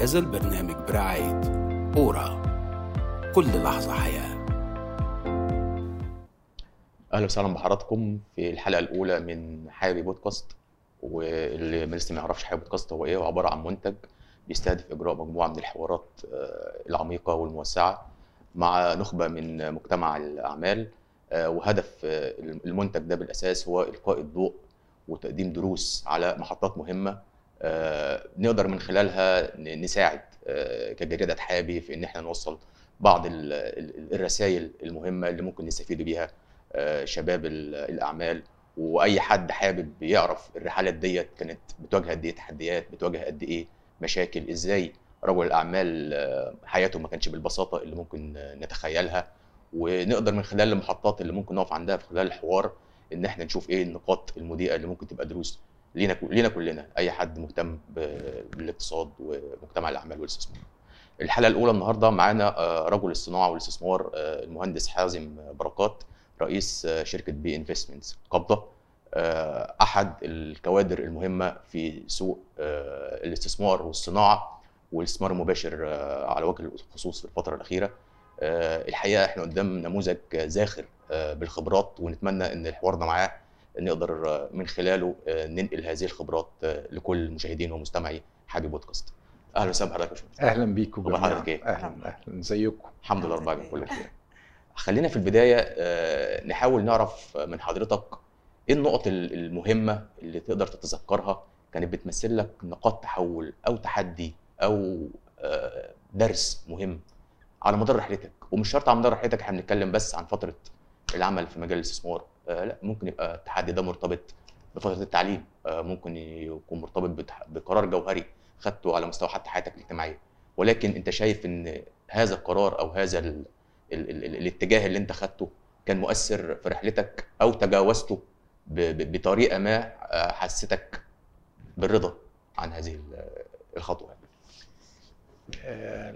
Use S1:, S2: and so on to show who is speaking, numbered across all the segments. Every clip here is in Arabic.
S1: هذا البرنامج برعاية أورا. كل لحظة حياة.
S2: أهلا وسهلا بحضراتكم في الحلقة الأولى من حيوي بودكاست. واللي لسه ما يعرفش حيوي بودكاست هو إيه هو عبارة عن منتج بيستهدف إجراء مجموعة من الحوارات آه، العميقة والموسعة مع نخبة من مجتمع الأعمال. آه، وهدف آه، المنتج ده بالأساس هو إلقاء الضوء وتقديم دروس على محطات مهمة آه، نقدر من خلالها نساعد آه، كجريدة حابي في إن إحنا نوصل بعض الرسائل المهمة اللي ممكن نستفيد بيها آه، شباب ال- الأعمال. وأي حد حابب يعرف الرحلات ديت كانت بتواجه قد إيه تحديات بتواجه قد إيه مشاكل إزاي رجل الأعمال آه، حياته ما كانش بالبساطة اللي ممكن آه، نتخيلها. ونقدر من خلال المحطات اللي ممكن نقف عندها في خلال الحوار إن إحنا نشوف إيه النقاط المضيئة اللي ممكن تبقى دروس. لينا لينا كلنا أي حد مهتم بالاقتصاد ومجتمع الأعمال والاستثمار. الحلقة الأولى النهارده معانا آه، رجل الصناعة والاستثمار آه، المهندس حازم بركات رئيس آه، شركة B Investments القابضة أحد الكوادر المهمة في سوق الاستثمار والصناعة والاستثمار المباشر على وجه الخصوص في الفترة الأخيرة. الحقيقة إحنا قدام نموذج زاخر بالخبرات ونتمنى إن حوارنا معاه نقدر آه، من خلاله آه، ننقل هذه الخبرات آه، لكل مشاهدين ومستمعي حاجة بودكاست. أهلا وسهلا بحضرتك يا باشمهندس.
S3: أهلا بيكم جميعا.
S2: حضرتك إيه؟
S3: أهلا أهلا. إزيكم؟
S2: الحمد لله رب العالمين. كله بخير خلينا في البداية نحاول نعرف من حضرتك إيه النقط ال- المهمة اللي تقدر تتذكرها كانت بتمثل لك نقاط تحول أو تحدي أو درس مهم على مدار رحلتك. ومش شرط على مدار رحلتك إحنا بنتكلم بس عن فترة العمل في مجال الاستثمار. لا ممكن يبقى التحدي ده مرتبط بفترة التعليم. آه، ممكن يكون مرتبط بقرار جوهري خدته على مستوى حتى حياتك الاجتماعية. ولكن أنت شايف إن هذا القرار أو هذا ال ال ال الاتجاه اللي أنت خدته كان مؤثر في رحلتك أو تجاوزته بطريقة ما آه، حسيتك بالرضا عن هذه ال- الخطوة
S3: آه،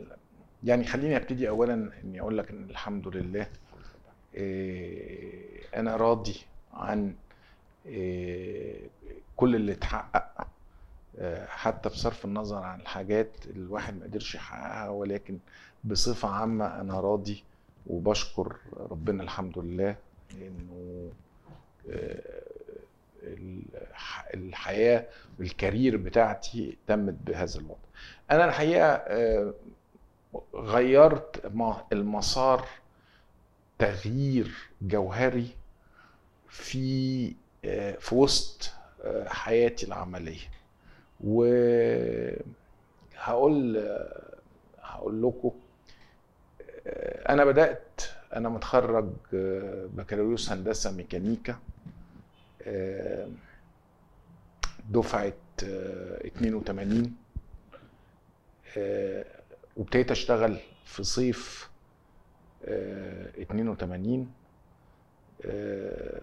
S3: يعني خليني أبتدي اولا إني أقول لك إن الحمد لله آه، أنا راضي عن آه، كل اللي اتحقق آه، حتى بصرف النظر عن الحاجات اللي الواحد ما قدرش يحققها ولكن بصفة عامة أنا راضي وبشكر ربنا الحمد لله إنه آه، الح- الحياة والكارير بتاعتي تمت بهذا الوضع. أنا الحقيقة آه، غيرت المسار تغيير جوهري في آه، في وسط آه، حياتي العملية. وهقول هقول لكم آه، أنا بدأت أنا متخرج آه، بكالوريوس هندسة ميكانيكا آه، دفعة آه، 82 آه، وابتديت أشتغل في صيف آه، 82 آه،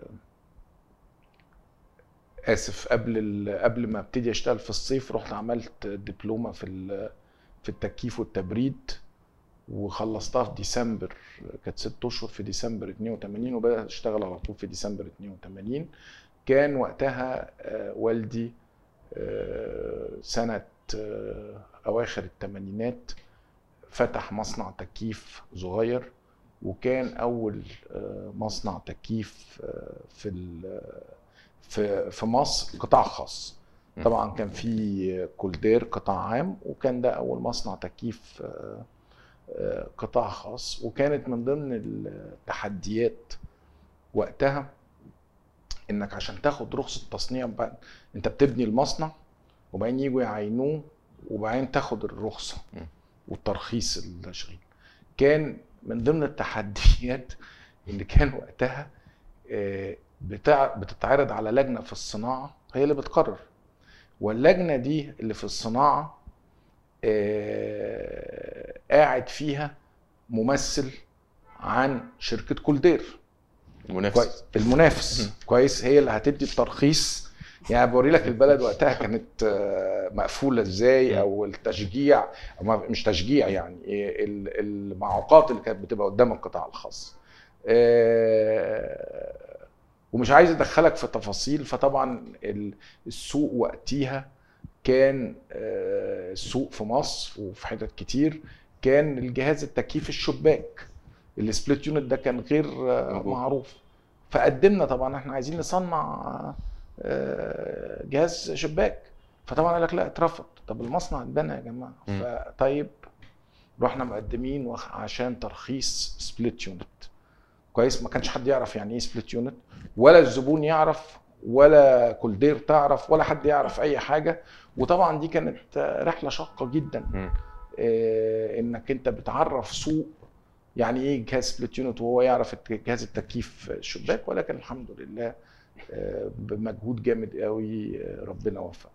S3: آسف قبل قبل ما ابتدي اشتغل في الصيف رحت عملت دبلومة في في التكييف والتبريد وخلصتها في ديسمبر. كانت ست أشهر في ديسمبر 82 وبدأت أشتغل على طول في ديسمبر 82 كان وقتها آه، والدي آه، سنة آه، أواخر الثمانينات فتح مصنع تكييف صغير. وكان أول آه، مصنع تكييف آه، في ال- في في مصر قطاع خاص. طبعا كان في كولدير قطاع عام وكان ده أول مصنع تكييف آه، آه، قطاع خاص وكانت من ضمن التحديات وقتها إنك عشان تاخد رخصة تصنيع أنت بتبني المصنع وبعدين يجوا يعينوه وبعدين تاخد
S2: الرخصة.
S3: والترخيص التشغيل كان من ضمن التحديات اللي كان وقتها آه، بتاع بتتعرض على لجنة في الصناعة هي اللي بتقرر. واللجنة دي اللي في الصناعة آه، قاعد فيها ممثل عن شركة كولدير.
S2: المنافس.
S3: كويس. المنافس. كويس. هي اللي هتدي الترخيص يعني بوري لك البلد وقتها كانت آه، مقفولة إزاي؟ أو التشجيع أو مش تشجيع يعني ال- المعوقات اللي كانت بتبقى قدام القطاع الخاص. آه، ومش عايز أدخلك في تفاصيل فطبعا ال- السوق وقتها كان آه، السوق في مصر وفي حتت كتير كان الجهاز التكييف الشباك. ال split unit ده كان غير. معروف. فقدمنا طبعا إحنا عايزين نصنع جهاز شباك. فطبعا قال لك لا اترفض. طب المصنع اتبنى يا
S2: جماعة.
S3: فطيب رحنا مقدمين عشان ترخيص split unit كويس ما كانش حد يعرف يعني إيه split unit ولا الزبون يعرف ولا كولدير تعرف ولا حد يعرف أي حاجة. وطبعا دي كانت آه، رحلة شاقة جدا. آه، إنك أنت بتعرف سوق يعني إيه جهاز split unit وهو يعرف جهاز التكييف الشباك ولكن الحمد لله آه، بمجهود جامد قوي آه، ربنا وفق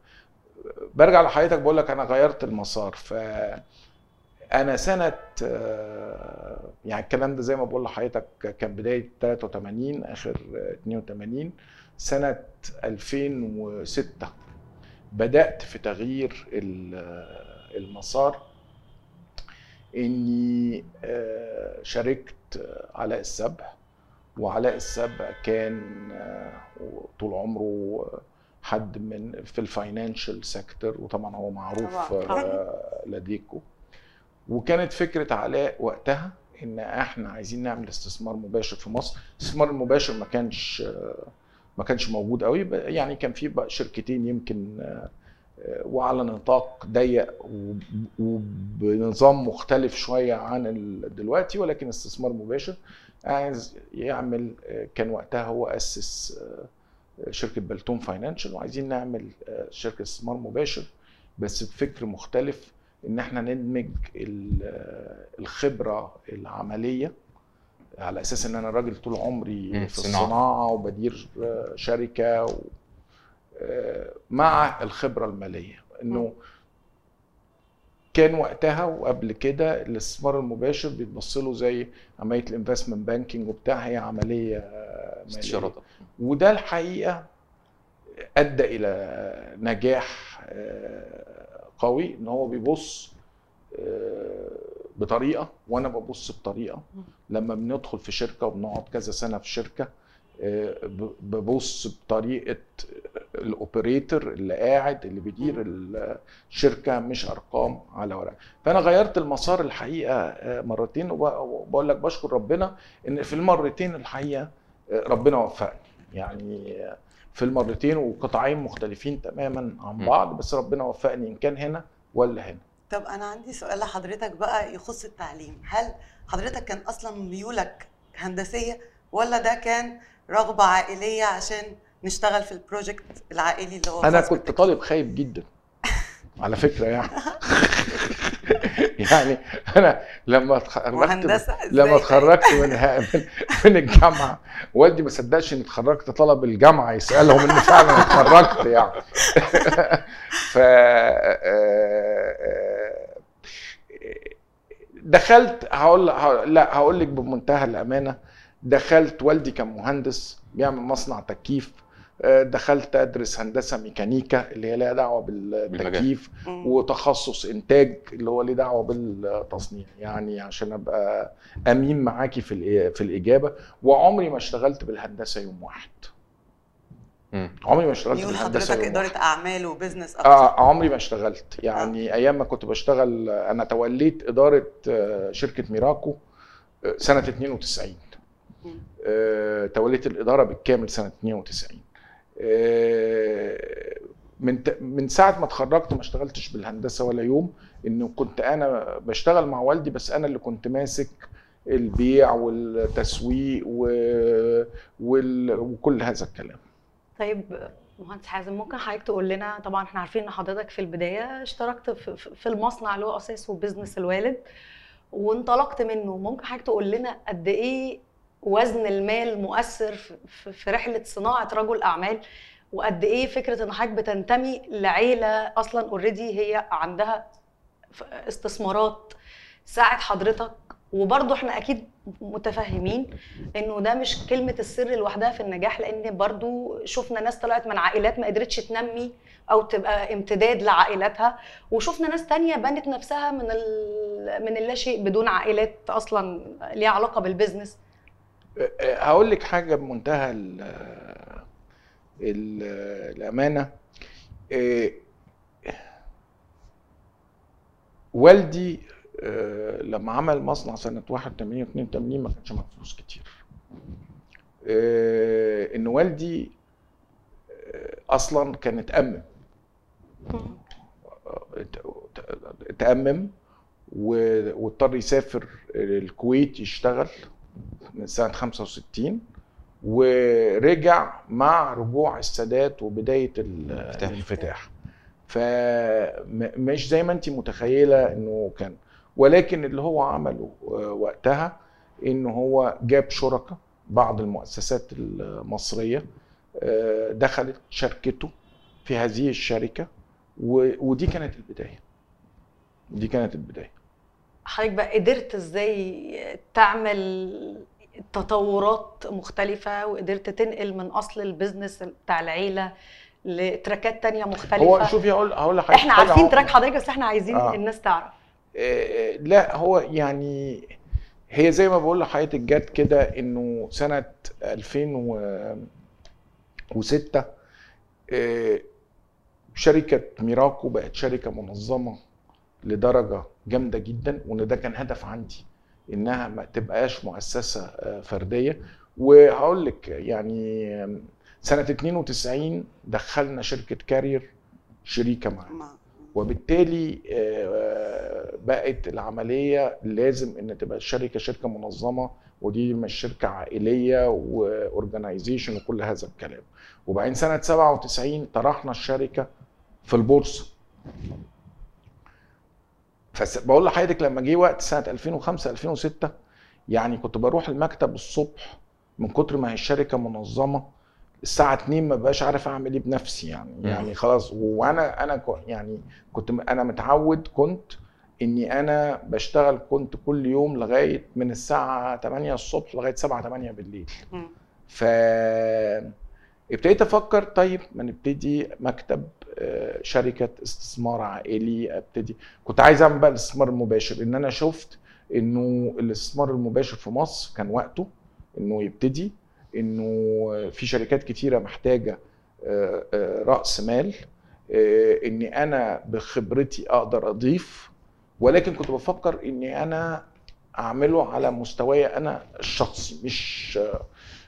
S3: برجع لحضرتك بقول لك أنا غيرت المسار ف أنا سنة آه، يعني الكلام ده زي ما بقول لحضرتك كان بداية 83 آخر آه، 82 سنة 2006 بدأت في تغيير ال- آه، المسار إني آه، شاركت آه، علاء السبع وعلاء السبع كان آه، طول عمره حد من في ال financial sector وطبعا هو معروف. آه، لديكو. وكانت فكرة علاء وقتها إن إحنا عايزين نعمل استثمار مباشر في مصر. الاستثمار المباشر ما كانش آه، ما كانش موجود قوي يعني كان في بقى شركتين يمكن وعلى نطاق ضيق وب- وبنظام مختلف شوية عن دلوقتي ولكن استثمار مباشر. عايز يعمل آه، كان وقتها هو أسس آه، شركة بلتون فاينانشال وعايزين نعمل آه، شركة استثمار مباشر بس بفكر مختلف إن إحنا ندمج ال- الخبرة العملية على أساس إن أنا راجل طول عمري في. الصناعة وبدير شركة و مع الخبرة المالية إنه كان وقتها وقبل كده الاستثمار المباشر بيتبص له زي عملية ال investment banking وبتاع هي عملية مالية.
S2: استشارات
S3: وده الحقيقة أدى إلى نجاح آه، قوي إن هو بيبص آه، بطريقة وأنا ببص بطريقة. لما بندخل في شركة وبنقعد كذا سنة في شركة ببص بطريقة ال operator اللي قاعد اللي بيدير الشركة مش أرقام على ورق. فأنا غيرت المسار الحقيقة آه، مرتين وب- وبقول لك بشكر ربنا إن في المرتين الحقيقة آه، ربنا وفقني. يعني آه، في المرتين وقطاعين مختلفين تماما عن. بعض بس ربنا وفقني إن كان هنا ولا هنا.
S4: طب أنا عندي سؤال لحضرتك بقى يخص التعليم. هل حضرتك كان أصلا ميولك هندسية ولا ده كان رغبة عائلية عشان نشتغل في البروجكت العائلي اللي هو أنا
S3: كنت؟ طالب خايب جدا على فكرة يعني يعني أنا لما اتخرجت
S4: وهندسة إزاي
S3: لما
S4: طيب؟
S3: اتخرجت من من, الجامعة والدي ما صدقش إني اتخرجت طلب الجامعة يسألهم ان فعلا اتخرجت يعني ف آه، آه، دخلت هقول هقول- لا هقول لك بمنتهى الأمانة دخلت والدي كان مهندس بيعمل مصنع تكييف آه، دخلت أدرس هندسة ميكانيكا اللي هي لها دعوة بالتكييف. وتخصص إنتاج اللي هو ليه دعوة بالتصنيع يعني عشان أبقى أمين معاكي في في الإجابة وعمري ما اشتغلت بالهندسة يوم واحد
S2: مم.
S3: عمري ما اشتغلت بالهندسة
S4: حضرتك
S3: يوم
S4: إدارة
S3: واحد.
S4: أعمال و business أكتر
S3: آه عمري ما اشتغلت يعني أيام ما كنت بشتغل أنا توليت إدارة آه، شركة ميراكو آه، سنة 92
S4: مم.
S3: آه، توليت الإدارة بالكامل سنة 92 آه، من من ساعة ما اتخرجت ما اشتغلتش بالهندسة ولا يوم انه كنت أنا بشتغل مع والدي بس أنا اللي كنت ماسك البيع والتسويق و... وال... وكل هذا الكلام.
S5: طيب مهندس حازم ممكن حضرتك تقول لنا طبعا إحنا عارفين إن حضرتك في البداية اشتركت في, المصنع اللي هو اساسه business الوالد وانطلقت منه. ممكن حضرتك تقول لنا قد إيه وزن المال مؤثر في- رحلة صناعة رجل أعمال وقد إيه فكرة إن حضرتك بتنتمي لعيلة أصلا اوريدي هي عندها استثمارات ساعد حضرتك وبرضه إحنا أكيد متفهمين إنه ده مش كلمة السر لوحدها في النجاح لأن برضو شفنا ناس طلعت من عائلات ما قدرتش تنمي أو تبقى امتداد لعائلاتها وشفنا ناس تانية بنت نفسها من. من اللاشيء بدون عائلات أصلا ليها علاقة بالبزنس
S3: هقول لك حاجة بمنتهى ال ال الأمانة. إيه، والدي آه، لما عمل مصنع سنة 81 82 ما كانش معاه فلوس كتير. آه، إن والدي آه، أصلا كان اتأمم. اتأمم و- واضطر يسافر الكويت يشتغل. من سنة 65 ورجع مع رجوع السادات وبداية ال-
S2: الانفتاح.
S3: فمش زي ما انت متخيلة انه كان. ولكن اللي هو عمله آه، وقتها انه هو جاب شركاء بعض المؤسسات المصرية آه، دخلت شركته في هذه الشركة و- ودي كانت البداية. دي كانت البداية.
S5: حضرتك بقى قدرت إزاي تعمل تطورات مختلفة وقدرت تنقل من أصل ال business بتاع العيلة لتراكات تانية مختلفة.
S3: هو شوفي هقول هقول لحضرتك إحنا
S5: عارفين track حضرتك بس إحنا عايزين
S3: آه.
S5: الناس تعرف.
S3: آه، لا هو يعني هي زي ما بقول لحضرتك جت كده إنه سنة 2006 آه، شركة ميراكو بقت شركة منظمة لدرجة جامدة جدا وإن ده كان هدف عندي. إنها ما تبقاش مؤسسة آه، فردية. وهقول لك يعني سنة 92 دخلنا شركة كارير شريكة معانا.
S4: مع-
S3: وبالتالي آه، بقت العملية لازم إن تبقى الشركة شركة منظمة. ودي مش شركة عائلية واورجنايزيشن وكل هذا الكلام. وبعدين سنة 97 طرحنا الشركة في البورصة. فبقول لحضرتك لما جه وقت سنة 2005 2006 يعني كنت بروح المكتب الصبح من كتر ما هي الشركة منظمة الساعة 2 ما بقاش عارف أعمل إيه بنفسي يعني
S2: مم.
S3: يعني خلاص وأنا أنا يعني كنت أنا متعود كنت إني أنا بشتغل كنت كل يوم لغاية من الساعة 8 الصبح لغاية 7 8 بالليل. ف ابتديت أفكر طيب ما نبتدي مكتب شركة استثمار عائلي أبتدي. كنت عايز أعمل بقى الاستثمار المباشر إن أنا شفت إنه الاستثمار المباشر في مصر كان وقته إنه يبتدي إنه في شركات كتيرة محتاجة آه، آه، رأس مال آه، إني أنا بخبرتي أقدر أضيف ولكن كنت بفكر إني أنا أعمله على مستواي أنا الشخصي مش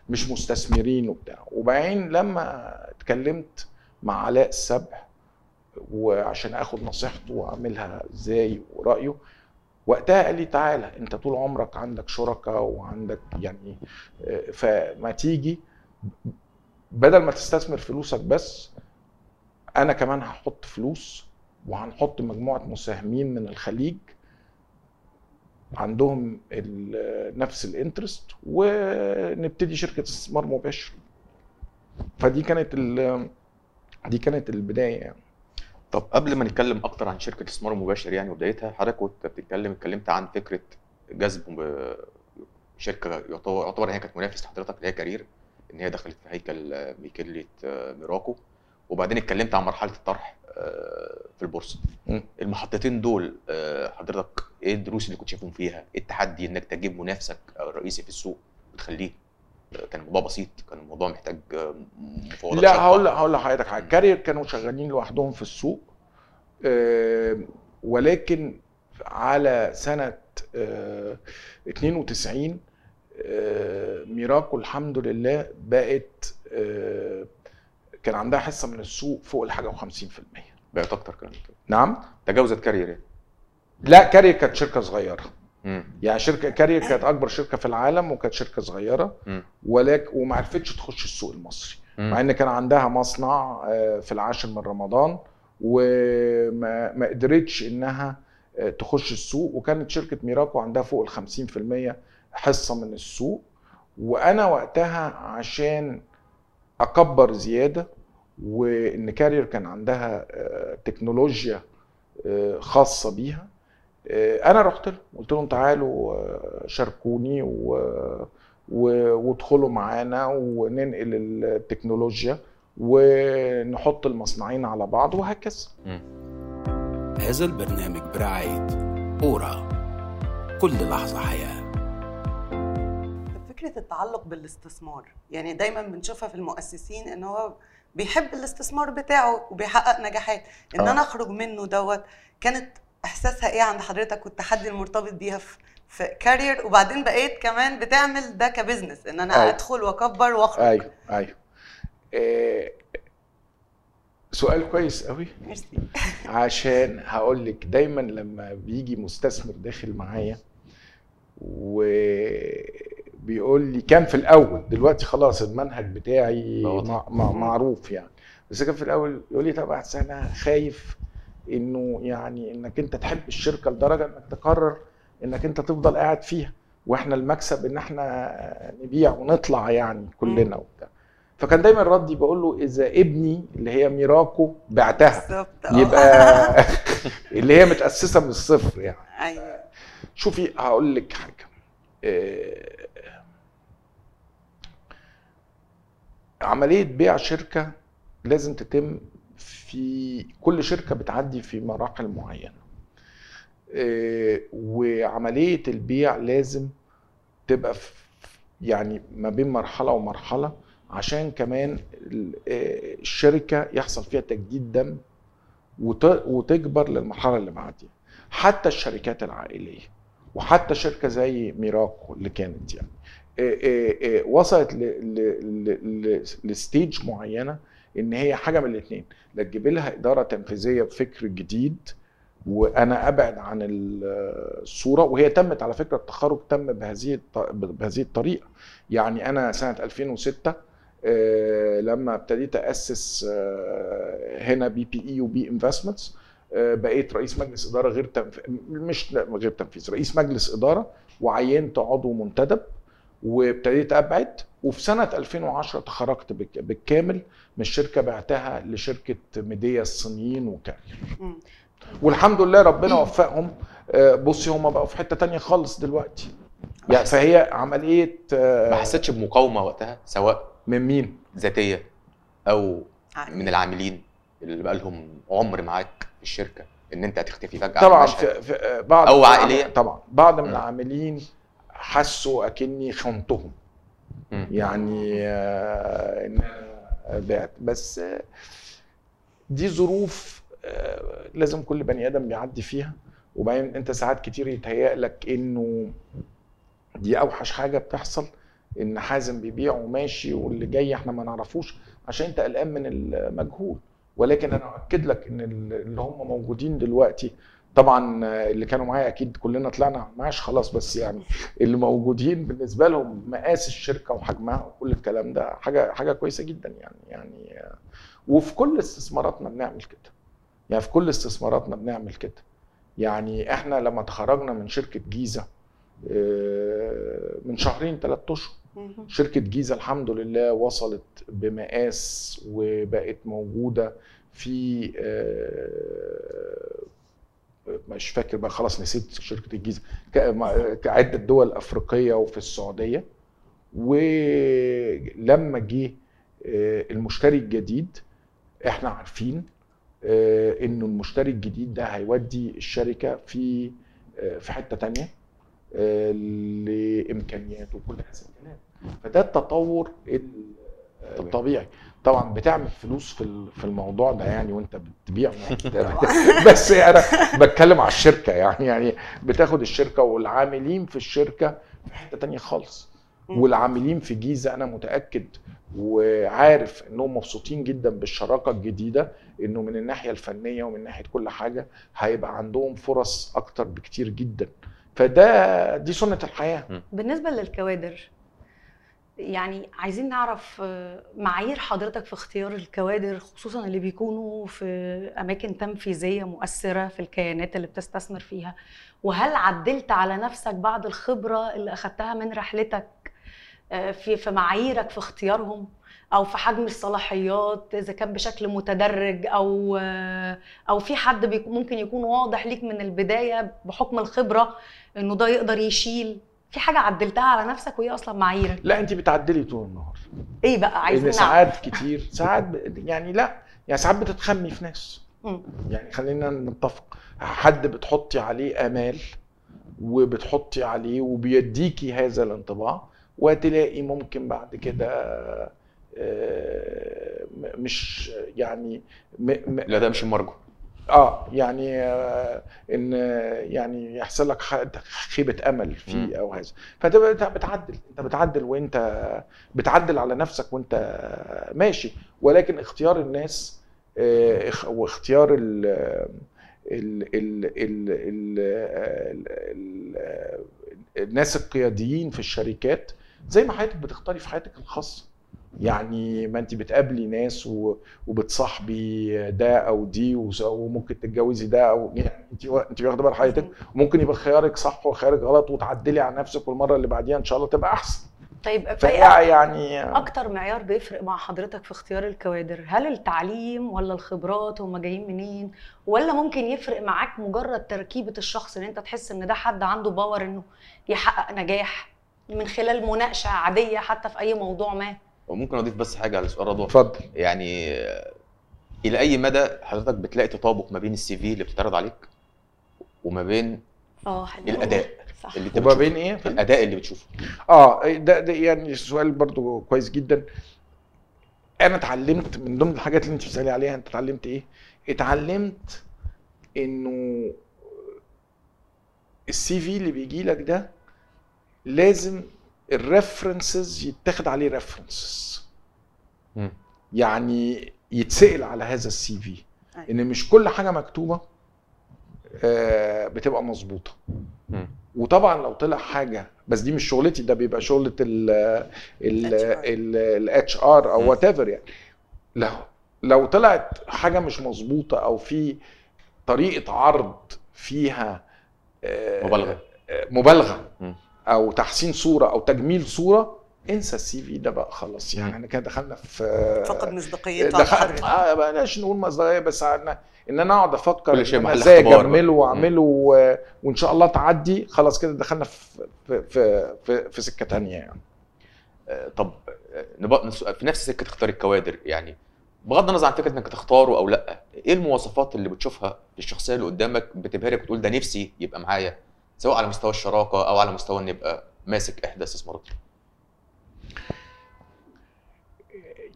S3: مش مستثمرين وبتاع. وبعدين لما اتكلمت مع علاء السبع وعشان آخد نصيحته وأعملها إزاي ورأيه وقتها قال لي تعالى أنت طول عمرك عندك شركاء وعندك يعني آه، فما تيجي بدل ما تستثمر فلوسك بس أنا كمان هحط فلوس وهنحط مجموعة مساهمين من الخليج عندهم نفس الانترست ونبتدي شركة استثمار مباشر. فدي كانت دي كانت البداية يعني
S2: طب قبل ما نتكلم أكتر عن شركة الاستثمار المباشر يعني وبدايتها حضرتك كنت بتتكلم اتكلمت عن فكرة جذب شركة يعتبر يعتبر هي كانت منافس لحضرتك اللي هي كارير إن هي دخلت في هيكل ملكية ميراكو وبعدين اتكلمت عن مرحلة الطرح آه، في
S3: البورصة.
S2: المحطتين دول آه، حضرتك إيه الدروس اللي كنت شايفهم فيها؟ إيه التحدي إنك تجيب منافسك الرئيسي في السوق وتخليه كان الموضوع بسيط كان الموضوع محتاج آه، مفاوضات
S3: لا. هقول هقول لحضرتك حاجة كارير كانوا شغالين لوحدهم في السوق آه، ولكن على سنة آه، 92 آه، ميراكو الحمد لله بقت كان عندها حصة من السوق فوق الحاجة و50%
S2: بقت أكتر كمان.
S3: نعم؟
S2: تجاوزت كارير يعني.
S3: لا كارير كانت شركة صغيرة.
S2: مم.
S3: يعني شركة كارير كانت أكبر شركة في العالم وكانت شركة
S2: صغيرة.
S3: ولكن وما عرفتش تخش السوق المصري
S2: مم.
S3: مع إن كان عندها مصنع آه، في العاشر من رمضان وما ما قدرتش إنها آه، تخش السوق وكانت شركة ميراكو عندها فوق ال 50% حصة من السوق وأنا وقتها عشان أكبر زيادة وإن كارير كان عندها آه، تكنولوجيا خاصة بيها أنا رحت لهم قلت لهم تعالوا آه، شاركوني و و- وادخلوا معانا وننقل التكنولوجيا ونحط المصنعين على بعض وهكذا.
S1: هذا البرنامج برعاية أورا. كل لحظة حياة.
S4: فكرة التعلق بالاستثمار يعني دايما بنشوفها في المؤسسين إن هو بيحب الاستثمار بتاعه وبيحقق نجاحات. إن
S3: آه.
S4: أنا أخرج منه دوت كانت إحساسها إيه عند حضرتك والتحدي المرتبط بيها في في كارير وبعدين بقيت كمان بتعمل ده ك business إن أنا
S3: أيوة.
S4: أدخل وأكبر وأخرج.
S3: أيوه أيوه. آه، سؤال كويس قوي
S4: ميرسي.
S3: عشان هقول لك دايما لما بيجي مستثمر داخل معايا وبيقول لي كان في الأول دلوقتي خلاص المنهج بتاعي
S2: واضح.
S3: مع مع معروف يعني. بس كان في الأول يقول لي طب أنا خايف إنه يعني إنك أنت تحب الشركة لدرجة إنك تقرر إنك أنت تفضل قاعد فيها وإحنا المكسب إن إحنا نبيع ونطلع يعني كلنا وبتاع. فكان دايما ردي بقول له إذا ابني اللي هي ميراكو بعتها. يبقى اللي هي متأسسة من الصفر يعني.
S4: أيوه.
S3: شوفي هقول لك حاجة. آه، عملية بيع شركة لازم تتم في كل شركه بتعدي في مراحل معينه آه، وعمليه البيع لازم تبقى يعني ما بين مرحله ومرحله عشان كمان ال- آه، الشركة يحصل فيها تجديد دم وت- وتكبر للمرحله اللي بعديها حتى الشركات العائليه وحتى شركه زي ميراكو اللي كانت يعني آه، آه، آه، وصلت لستيج معينه إن هي حاجة من الاثنين لا تجيب لها إدارة تنفيذية بفكر جديد وأنا أبعد عن ال- الصورة. وهي تمت على فكرة التخرج تم بهذه بهذه الطريقة. يعني أنا سنة 2006 آه، لما ابتديت أسس آه، هنا BPE وبي إنفستمنتس بقيت رئيس مجلس إدارة غير تنف... مش غير تنفيذ رئيس مجلس إدارة وعينت عضو منتدب وابتديت أبعد. وفي سنة 2010 تخرجت بالك- بالكامل من الشركة بعتها لشركة ميديا الصينيين وكارير. والحمد لله ربنا وفقهم آه، بصي هم بقوا في حتة تانية خالص دلوقتي يعني فهي عملية آه،
S2: ما حسيتش بمقاومة وقتها سواء
S3: من مين؟
S2: ذاتية أو
S4: عائلي.
S2: من العاملين اللي بقى لهم عمر معاك في الشركة إن أنت هتختفي فجأة
S3: طبعا. في في بعض
S2: أو
S3: العام-
S2: عائلية.
S3: طبعا بعض من. العاملين حسوا أكني خنتهم. يعني آه، إن أنا بعت. بس آه، دي ظروف آه، لازم كل بني آدم بيعدي فيها. وبعدين أنت ساعات كتير يتهيأ لك إنه دي أوحش حاجة بتحصل إن حازم بيبيع وماشي واللي جاي إحنا ما نعرفوش عشان أنت قلقان من المجهول. ولكن أنا أؤكد لك إن اللي هم موجودين دلوقتي طبعا اللي كانوا معايا أكيد كلنا طلعنا المعاش خلاص بس يعني اللي موجودين بالنسبة لهم مقاس الشركة وحجمها وكل الكلام ده حاجة حاجة كويسة جدا يعني يعني وفي كل استثماراتنا بنعمل كده يعني في كل استثماراتنا بنعمل كده يعني إحنا لما تخرجنا من شركة جيزة آه، من شهرين ثلاث أشهر
S4: مم.
S3: شركة جيزة الحمد لله وصلت بمقاس وبقت موجودة في آه، مش فاكر بقى خلاص نسيت ك- مع- كعدة دول أفريقية وفي السعودية. ولما جه آه، المشتري الجديد إحنا عارفين آه، إنه المشتري الجديد ده هيودي الشركة في آه، في حتة تانية لإمكانيات وكل هذا الكلام فده التطور ال- الطبيعي. طبعا بتعمل فلوس في في الموضوع ده يعني وأنت بتبيع بس أنا بتكلم على الشركة يعني يعني بتاخد الشركة والعاملين في الشركة في حتة تانية خالص. والعاملين في جيزة أنا متأكد وعارف إنهم مبسوطين جدا بالشراكة الجديدة إنه من الناحية الفنية ومن ناحية كل حاجة هيبقى عندهم فرص أكتر بكتير جدا. فده دي سنة الحياة.
S5: بالنسبة للكوادر يعني عايزين نعرف آه، معايير حضرتك في اختيار الكوادر خصوصا اللي بيكونوا في أماكن تنفيذية مؤثرة في الكيانات اللي بتستثمر فيها. وهل عدلت على نفسك بعد الخبرة اللي أخدتها من رحلتك آه، في في معاييرك في اختيارهم؟ أو في حجم الصلاحيات إذا كان بشكل متدرج أو آه، أو في حد ممكن يكون واضح ليك من البداية بحكم الخبرة إنه ده يقدر يشيل في حاجة عدلتها على نفسك وايه أصلا معاييرك؟
S3: لا انت بتعدلي طول النهار.
S5: إيه بقى؟ عايزين إن
S3: ساعات كتير ساعات ب- يعني لا يعني ساعات بتتخمي في ناس.
S5: مم.
S3: يعني خلينا نتفق حد بتحطي عليه آمال وبتحطي عليه وبيديكي هذا الانطباع وتلاقي ممكن بعد كده آه، م- مش يعني م- م-
S2: لا ده مش المرجو.
S3: آه يعني آه إن يعني يحصل لك خيبة
S2: أمل.
S3: فيه أو هذا. فتبقى أنت بتعدل أنت بتعدل وأنت بتعدل على نفسك وأنت ماشي. ولكن اختيار الناس آه، إخ- واختيار ال ال ال ال ال ال الناس القياديين في الشركات زي ما حضرتك بتختاري في حياتك الخاصة. يعني ما انت بتقابلي ناس وبتصاحبي ده أو دي وممكن تتجوزي ده أو يعني انت انت واخده بال حضرتك ممكن يبقى خيارك صح وخيارك غلط وتعدلي على نفسك والمرة اللي بعديها إن شاء الله تبقى أحسن.
S5: طيب
S3: فهي يعني
S5: أكتر معيار بيفرق مع حضرتك في اختيار الكوادر؟ هل التعليم ولا الخبرات هم جايين منين؟ ولا ممكن يفرق معاك مجرد تركيبة الشخص إن أنت تحس إن ده حد عنده باور إنه يحقق نجاح من خلال مناقشة عادية حتى في أي موضوع ما؟
S2: وممكن أضيف بس حاجة على سؤال رضوى.
S3: اتفضل.
S2: يعني إلى أي مدى حضرتك بتلاقي تطابق ما بين ال CV اللي بتتعرض عليك وما بين
S5: آه حلو.
S2: الأداء
S5: صح.
S2: اللي
S3: وما بين إيه؟
S2: الأداء اللي بتشوفه.
S3: آه ده, ده يعني سؤال برضو كويس جدا. أنا اتعلمت من ضمن الحاجات اللي أنت بتسألي عليها أنت اتعلمت إيه؟ اتعلمت إنه ال CV اللي بيجي لك ده لازم ال references يتاخد عليه
S2: references.
S3: يعني يتسأل على هذا ال CV
S4: أيوة.
S3: إن مش كل حاجة مكتوبة آه، بتبقى
S2: مظبوطة.
S3: وطبعا لو طلع حاجة بس دي مش شغلتي ده بيبقى شغله ال ال ال
S2: HR
S3: أو. whatever يعني لو لو طلعت حاجة مش مظبوطة أو في طريقة عرض فيها آه،
S2: مبالغة
S3: آه،
S2: مبالغة.
S3: أو تحسين صورة أو تجميل صورة انسى السي في ده بقى خلاص. يعني. إحنا كده دخلنا في
S4: فقد مصداقيته على
S3: دخل آه بلاش نقول مصداقية بس عنا إن أنا أقعد أفكر
S2: كل شيء إزاي.
S3: أجمله وأعمله و... وإن شاء الله تعدي خلاص كده دخلنا في في في, في, في سكة تانية يعني.
S2: آه، طب آه، نبقى نس- في نفس سكة اختيار الكوادر يعني بغض النظر عن فكرة إنك تختاره أو لأ إيه المواصفات اللي بتشوفها في الشخصية اللي قدامك بتبهرك وتقول ده نفسي يبقى معايا؟ سواء على مستوى الشراكة أو على مستوى ان يبقى ماسك إحدى استثمارات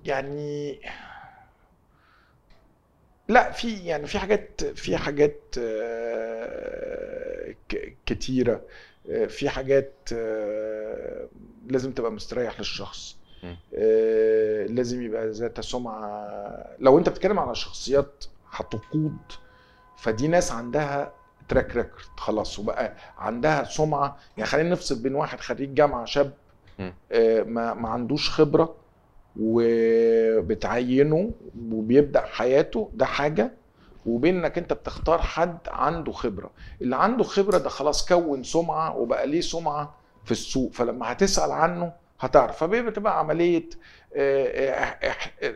S3: يعني لا في يعني في حاجات في حاجات آه، ك- كتيرة آه، في حاجات آه، لازم تبقى مستريح للشخص. لازم يبقى ذات سمعة. لو أنت بتتكلم على شخصيات هتقود فدي ناس عندها تراك ريكورد خلاص وبقى عندها سمعة. يعني خلينا نفصل بين واحد خريج جامعة شاب. آه، ما ما عندوش خبرة وبتعينه وبيبدأ حياته ده حاجة. وبين إنك أنت بتختار حد عنده خبرة. اللي عنده خبرة ده خلاص كون سمعة وبقى ليه سمعة في السوق. فلما هتسأل عنه هتعرف فبيبقى تبقى عملية آه، آه، آه،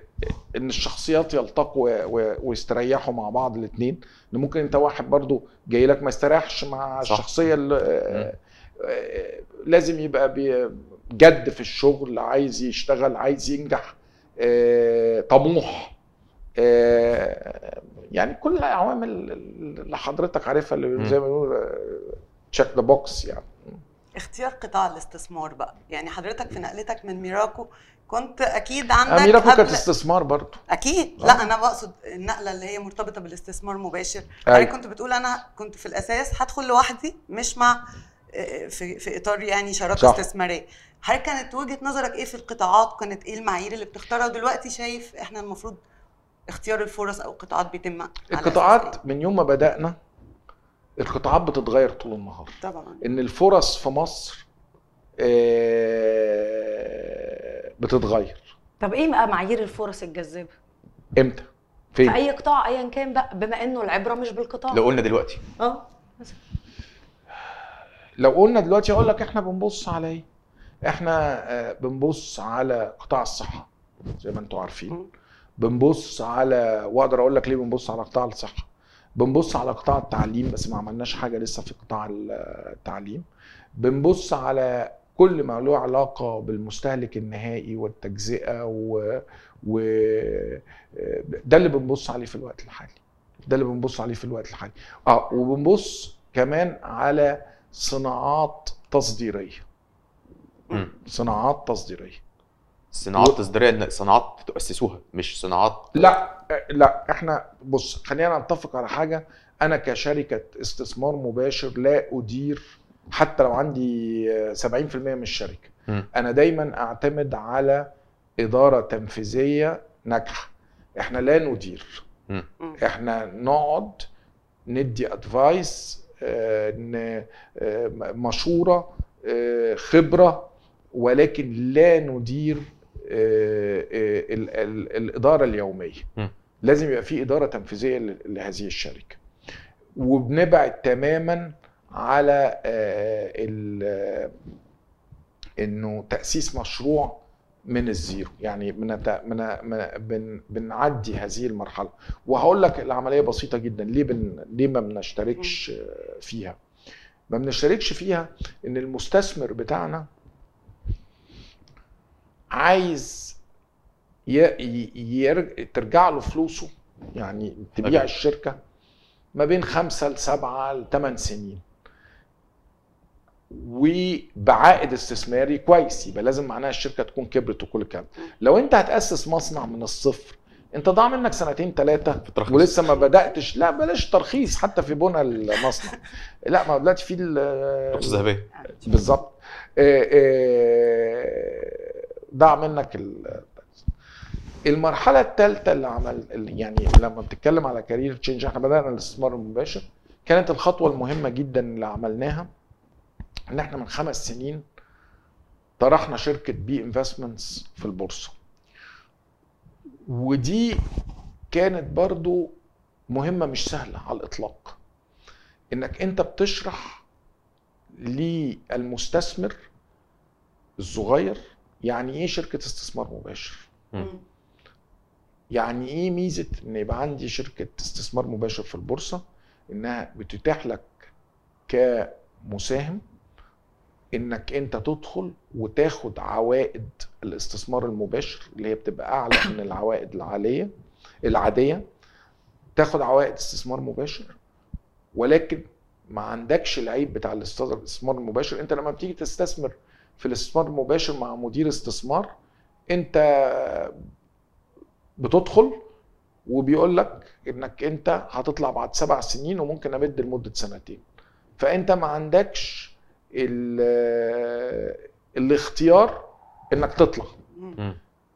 S3: إن الشخصيات يلتقوا ويستريحوا مع بعض الاثنين إن ممكن أنت واحد برضو جاي لك ما يستريحش مع
S2: صح.
S3: الشخصية اللي لازم يبقى جد في الشغل عايز يشتغل عايز ينجح طموح يعني كل العوامل اللي حضرتك عارفها اللي. زي ما بنقول check the box يعني
S4: اختيار قطاع الاستثمار بقى يعني حضرتك في نقلتك من ميراكو كنت أكيد عندك
S3: اميره كانت
S4: قبل
S3: استثمار برضو
S4: أكيد
S3: آه.
S4: لا أنا بقصد النقلة اللي هي مرتبطة بالاستثمار مباشر
S3: أيوة.
S4: كنت بتقول أنا كنت في الأساس هدخل لوحدي مش مع آه، في في إطار يعني شراكة
S3: صح.
S4: استثمارية هل كانت وجهة نظرك إيه في القطاعات كانت إيه المعايير اللي بتختارها ودلوقتي شايف إحنا المفروض اختيار الفرص أو القطاعات بيتم أساس إيه؟
S3: القطاعات من يوم ما بدأنا القطاعات بتتغير طول النهار.
S4: طبعا.
S3: إن الفرص في مصر آه، بتتغير.
S5: طب إيه بقى معايير الفرص الجذابة؟
S3: إمتى؟
S5: في
S3: فين
S5: أي قطاع ايا كان بقى بما إنه العبرة مش بالقطاع.
S2: لو قلنا دلوقتي.
S5: آه.
S3: لو قلنا دلوقتي أقول لك إحنا بنبص على إيه؟ إحنا آه، بنبص على قطاع الصحة زي ما أنتم عارفين. بنبص على وأقدر أقول لك ليه بنبص على قطاع الصحة؟ بنبص على قطاع التعليم بس ما عملناش حاجة لسه في قطاع التعليم. بنبص على كل ما له علاقة بالمستهلك النهائي والتجزئة و, و... ده اللي بنبص عليه في الوقت الحالي. ده اللي بنبص عليه في الوقت الحالي. آه وبنبص كمان على صناعات
S2: تصديرية.
S3: صناعات تصديرية.
S2: صناعات تصديريه صناعات تؤسسوها مش صناعات
S3: لا لا إحنا بص خلينا نتفق على حاجة أنا كشركة استثمار مباشر لا أدير حتى لو عندي آه، 70% من الشركة
S2: مم.
S3: أنا دايما أعتمد على إدارة تنفيذية ناجحة إحنا لا ندير
S2: مم.
S3: إحنا نقعد ندي ادفايس مشورة آه، خبرة ولكن لا ندير آه، آه، ال- ال- الإدارة
S2: اليومية.
S3: لازم يبقى في إدارة تنفيذية لهذه الشركة. وبنبعد تماما على آه، ال- آه، إنه تأسيس مشروع من الزيرو. يعني. من... من... بن... بنعدي هذه المرحلة. وهقول لك العملية بسيطة جدا. ليه بن... ليه ما بنشتركش آه، فيها؟ ما بنشتركش فيها إن المستثمر بتاعنا عايز ي... ي... يرج... ترجع له فلوسه يعني تبيع. الشركة ما بين خمسة لسبعة لثمان سنين. وبعائد استثماري كويس يبقى لازم معناها الشركة تكون كبرت وكل الكلام. لو انت هتأسس مصنع من الصفر انت ضاع منك سنتين
S2: ثلاثة.
S3: ولسه ما بدأتش. لا بلاش ترخيص حتى في بنى المصنع. لا ما دلوقتي في ال-
S2: نقطه ذهبية.
S3: بالظبط. آه، آه، ضاع منك ال- المرحلة الثالثه اللي عمل يعني لما بتتكلم على career change إحنا بدأنا الاستثمار المباشر. كانت الخطوة المهمة جدا اللي عملناها إن إحنا من خمس سنين طرحنا شركة بي انفستمنتس في البورصة. ودي كانت برضو مهمة مش سهلة على الإطلاق. إنك أنت بتشرح للمستثمر الصغير يعني إيه شركة استثمار مباشر؟
S4: مم.
S3: يعني إيه ميزة إن يبقى عندي شركة استثمار مباشر في البورصة؟ إنها بتتيح لك كمساهم إنك أنت تدخل وتاخد عوائد الاستثمار المباشر اللي هي بتبقى أعلى من العوائد العالية العادية. تاخد عوائد استثمار مباشر ولكن ما عندكش العيب بتاع الاستثمار المباشر. أنت لما بتيجي تستثمر في الاستثمار المباشر مع مدير استثمار انت بتدخل وبيقول لك انك انت هتطلع بعد سبع سنين وممكن امد لمدة سنتين. فانت ما عندكش ال- الاختيار انك تطلع.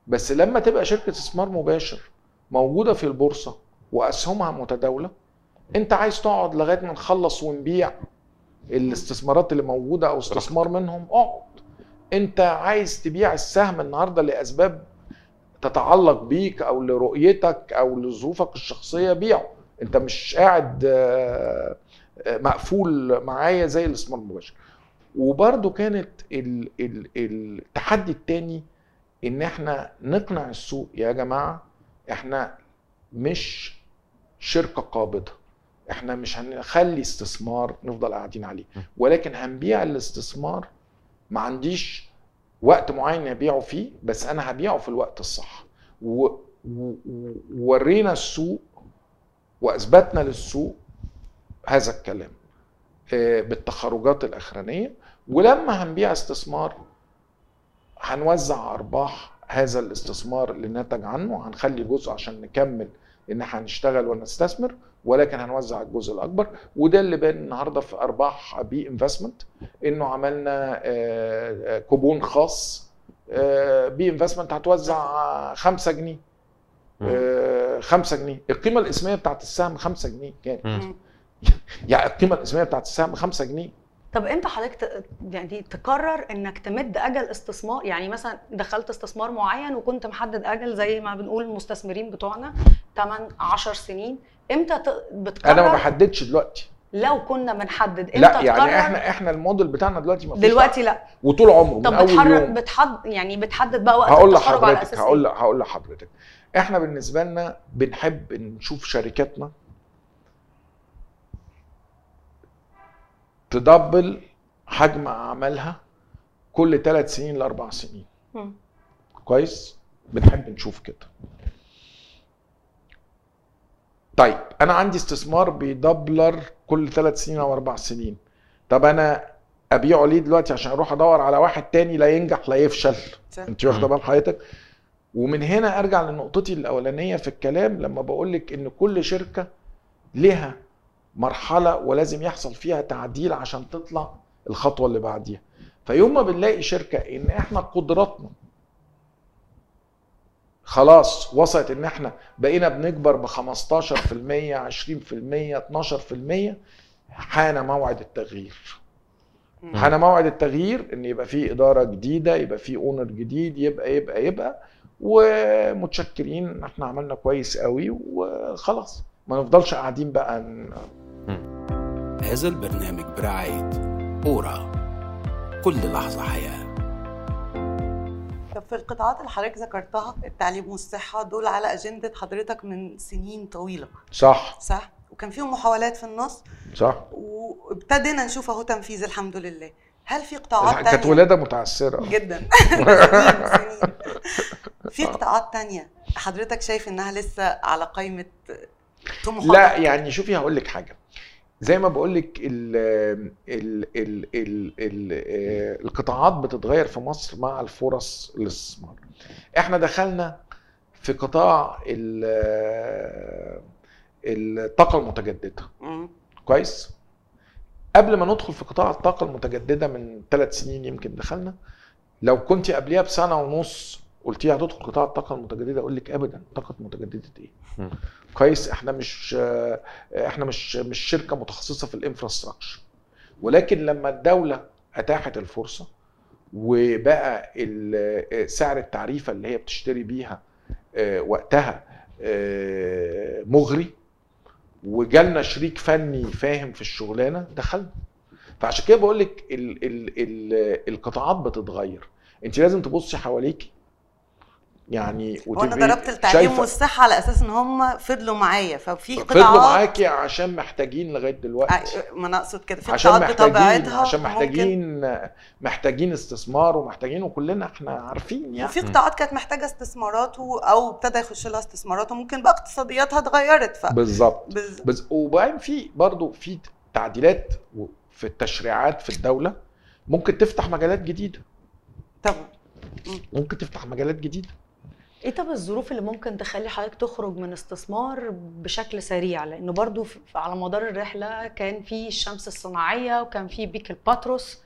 S3: بس لما تبقى شركة استثمار مباشر موجودة في البورصة وأسهمها متداولة انت عايز تقعد لغاية ما نخلص ونبيع الاستثمارات اللي موجودة أو استثمار منهم. اقعد انت عايز تبيع السهم النهارده لأسباب تتعلق بيك أو لرؤيتك أو لظروفك الشخصية بيعه. انت مش قاعد آه، آه، مقفول معايا زي الاستثمار المباشر وبرده كانت ال- ال- التحدي التاني إن إحنا نقنع السوق يا جماعة إحنا مش شركة قابضة. إحنا مش هنخلي استثمار نفضل قاعدين عليه. ولكن هنبيع الاستثمار ما عنديش وقت معين أبيعه فيه بس أنا هبيعه في الوقت الصح. وورينا السوق وأثبتنا للسوق هذا الكلام آه، بالتخرجات الأخرانية. ولما هنبيع استثمار هنوزع أرباح هذا الاستثمار اللي نتج عنه هنخلي جزء عشان نكمل إن إحنا هنشتغل ونستثمر. ولكن هنوزع الجزء الأكبر. وده اللي بان النهارده في أرباح بي انفستمنت إنه عملنا آه، آه، كوبون خاص آه، بي انفستمنت هتوزع 5 جنيه.
S2: مم.
S3: 5 جنيه. القيمة الاسمية بتاعت السهم 5 جنيه. كان
S2: مم.
S3: يعني القيمة الاسمية بتاعت السهم 5 جنيه.
S5: طب انت حضرتك ت- يعني تقرر انك تمد أجل استثمار يعني مثلا دخلت استثمار معين وكنت محدد أجل زي ما بنقول المستثمرين بتوعنا 8 10 سنين إمتى بتقرر؟
S3: أنا ما بحددش دلوقتي.
S5: لو كنا بنحدد إمتى
S3: لا يعني
S5: تقرر؟
S3: إحنا إحنا الموديل بتاعنا دلوقتي ما فيش
S5: دلوقتي لا.
S3: وطول عمره من
S5: طب
S3: أول
S5: بتحرك
S3: يوم.
S5: بتحد يعني بتحدد بقى وقت
S3: هقول
S5: التخرج على
S3: لحضرتك
S5: أساس
S3: هقول؟ هقول لحضرتك. إحنا بالنسبة لنا بنحب نشوف شركاتنا تدبل حجم أعمالها كل ثلاث سنين لأربع سنين.
S5: مم.
S3: كويس؟ بنحب نشوف كده. طيب أنا عندي استثمار بيدبلر كل ثلاث سنين أو أربع سنين طب أنا أبيعه ليه دلوقتي عشان أروح أدور على واحد تاني لا ينجح لا يفشل
S4: صح.
S3: أنت
S2: واخدة.
S3: بال حضرتك ومن هنا أرجع لنقطتي الأولانية في الكلام لما بقول لك إن كل شركة لها مرحلة ولازم يحصل فيها تعديل عشان تطلع الخطوة اللي بعديها فيوم ما بنلاقي شركة إن إحنا قدراتنا خلاص وصلت إن إحنا بقينا بنكبر ب 15% 20% 12% حان موعد التغيير. حان موعد التغيير إن يبقى في إدارة جديدة يبقى في اونر جديد يبقى يبقى يبقى ومتشكرين إن إحنا عملنا كويس قوي وخلاص. ما نفضلش قاعدين بقى ن-
S1: هذا البرنامج برعاية أورا. كل لحظة حياة.
S4: طب في القطاعات اللي حضرتك ذكرتها التعليم والصحة دول على أجندة حضرتك من سنين طويلة.
S3: صح.
S4: صح؟ وكان فيهم محاولات في النص.
S3: صح.
S4: وابتدينا نشوف أهو تنفيذ الحمد لله. هل في قطاعات
S3: كانت
S4: تانية؟
S3: ولادة متعسرة.
S4: جدا. في قطاعات تانية حضرتك شايف إنها لسه على قائمه طموحاتك؟
S3: لا يعني شوفي هقول لك حاجة. زي ما بقول لك ال القطاعات بتتغير في مصر مع الفرص الاستثمار إحنا دخلنا في قطاع ال- الطاقة
S4: المتجددة.
S3: كويس قبل ما ندخل في قطاع الطاقة المتجددة من ثلاث سنين يمكن دخلنا لو كنت قبليها بسنة ونص قلت لي هتدخل قطاع الطاقة المتجددة أقول لك ابدا طاقة متجددة
S2: إيه.
S3: كويس إحنا مش إحنا مش مش شركة متخصصة في الإنفراستراكشر. ولكن لما الدولة أتاحت الفرصة وبقى سعر التعريفة اللي هي بتشتري بيها آه، وقتها آه، مغري وجالنا شريك فني فاهم في الشغلانة دخلنا. فعشان كده بقول لك ال ال ال القطاعات بتتغير. انت لازم تبصي حواليكي يعني وأنا
S4: ضربت التعليم والصحة على أساس إن هم فضلوا معايا ففي
S3: فضلوا
S4: قطاعات
S3: معاكي عشان محتاجين لغاية دلوقتي.
S4: ما أنا أقصد كده. في
S3: عشان محتاجين عشان
S4: ممكن-
S3: محتاجين محتاجين استثمار ومحتاجين وكلنا إحنا عارفين يعني.
S4: وفي قطاعات كانت محتاجة استثمارات أو ابتدى يخش لها استثمارات وممكن بقى اقتصادياتها اتغيرت ف
S3: بالظبط.
S4: بز...
S3: وبعدين في برضه في تعديلات في التشريعات في الدولة. ممكن تفتح مجالات جديدة.
S4: طب
S3: ممكن تفتح مجالات جديدة.
S5: إيه طب الظروف اللي ممكن تخلي حضرتك تخرج من استثمار بشكل سريع؟ لأنه برضو على مدار الرحلة كان في شمس الصناعية وكان في بيك الباتروس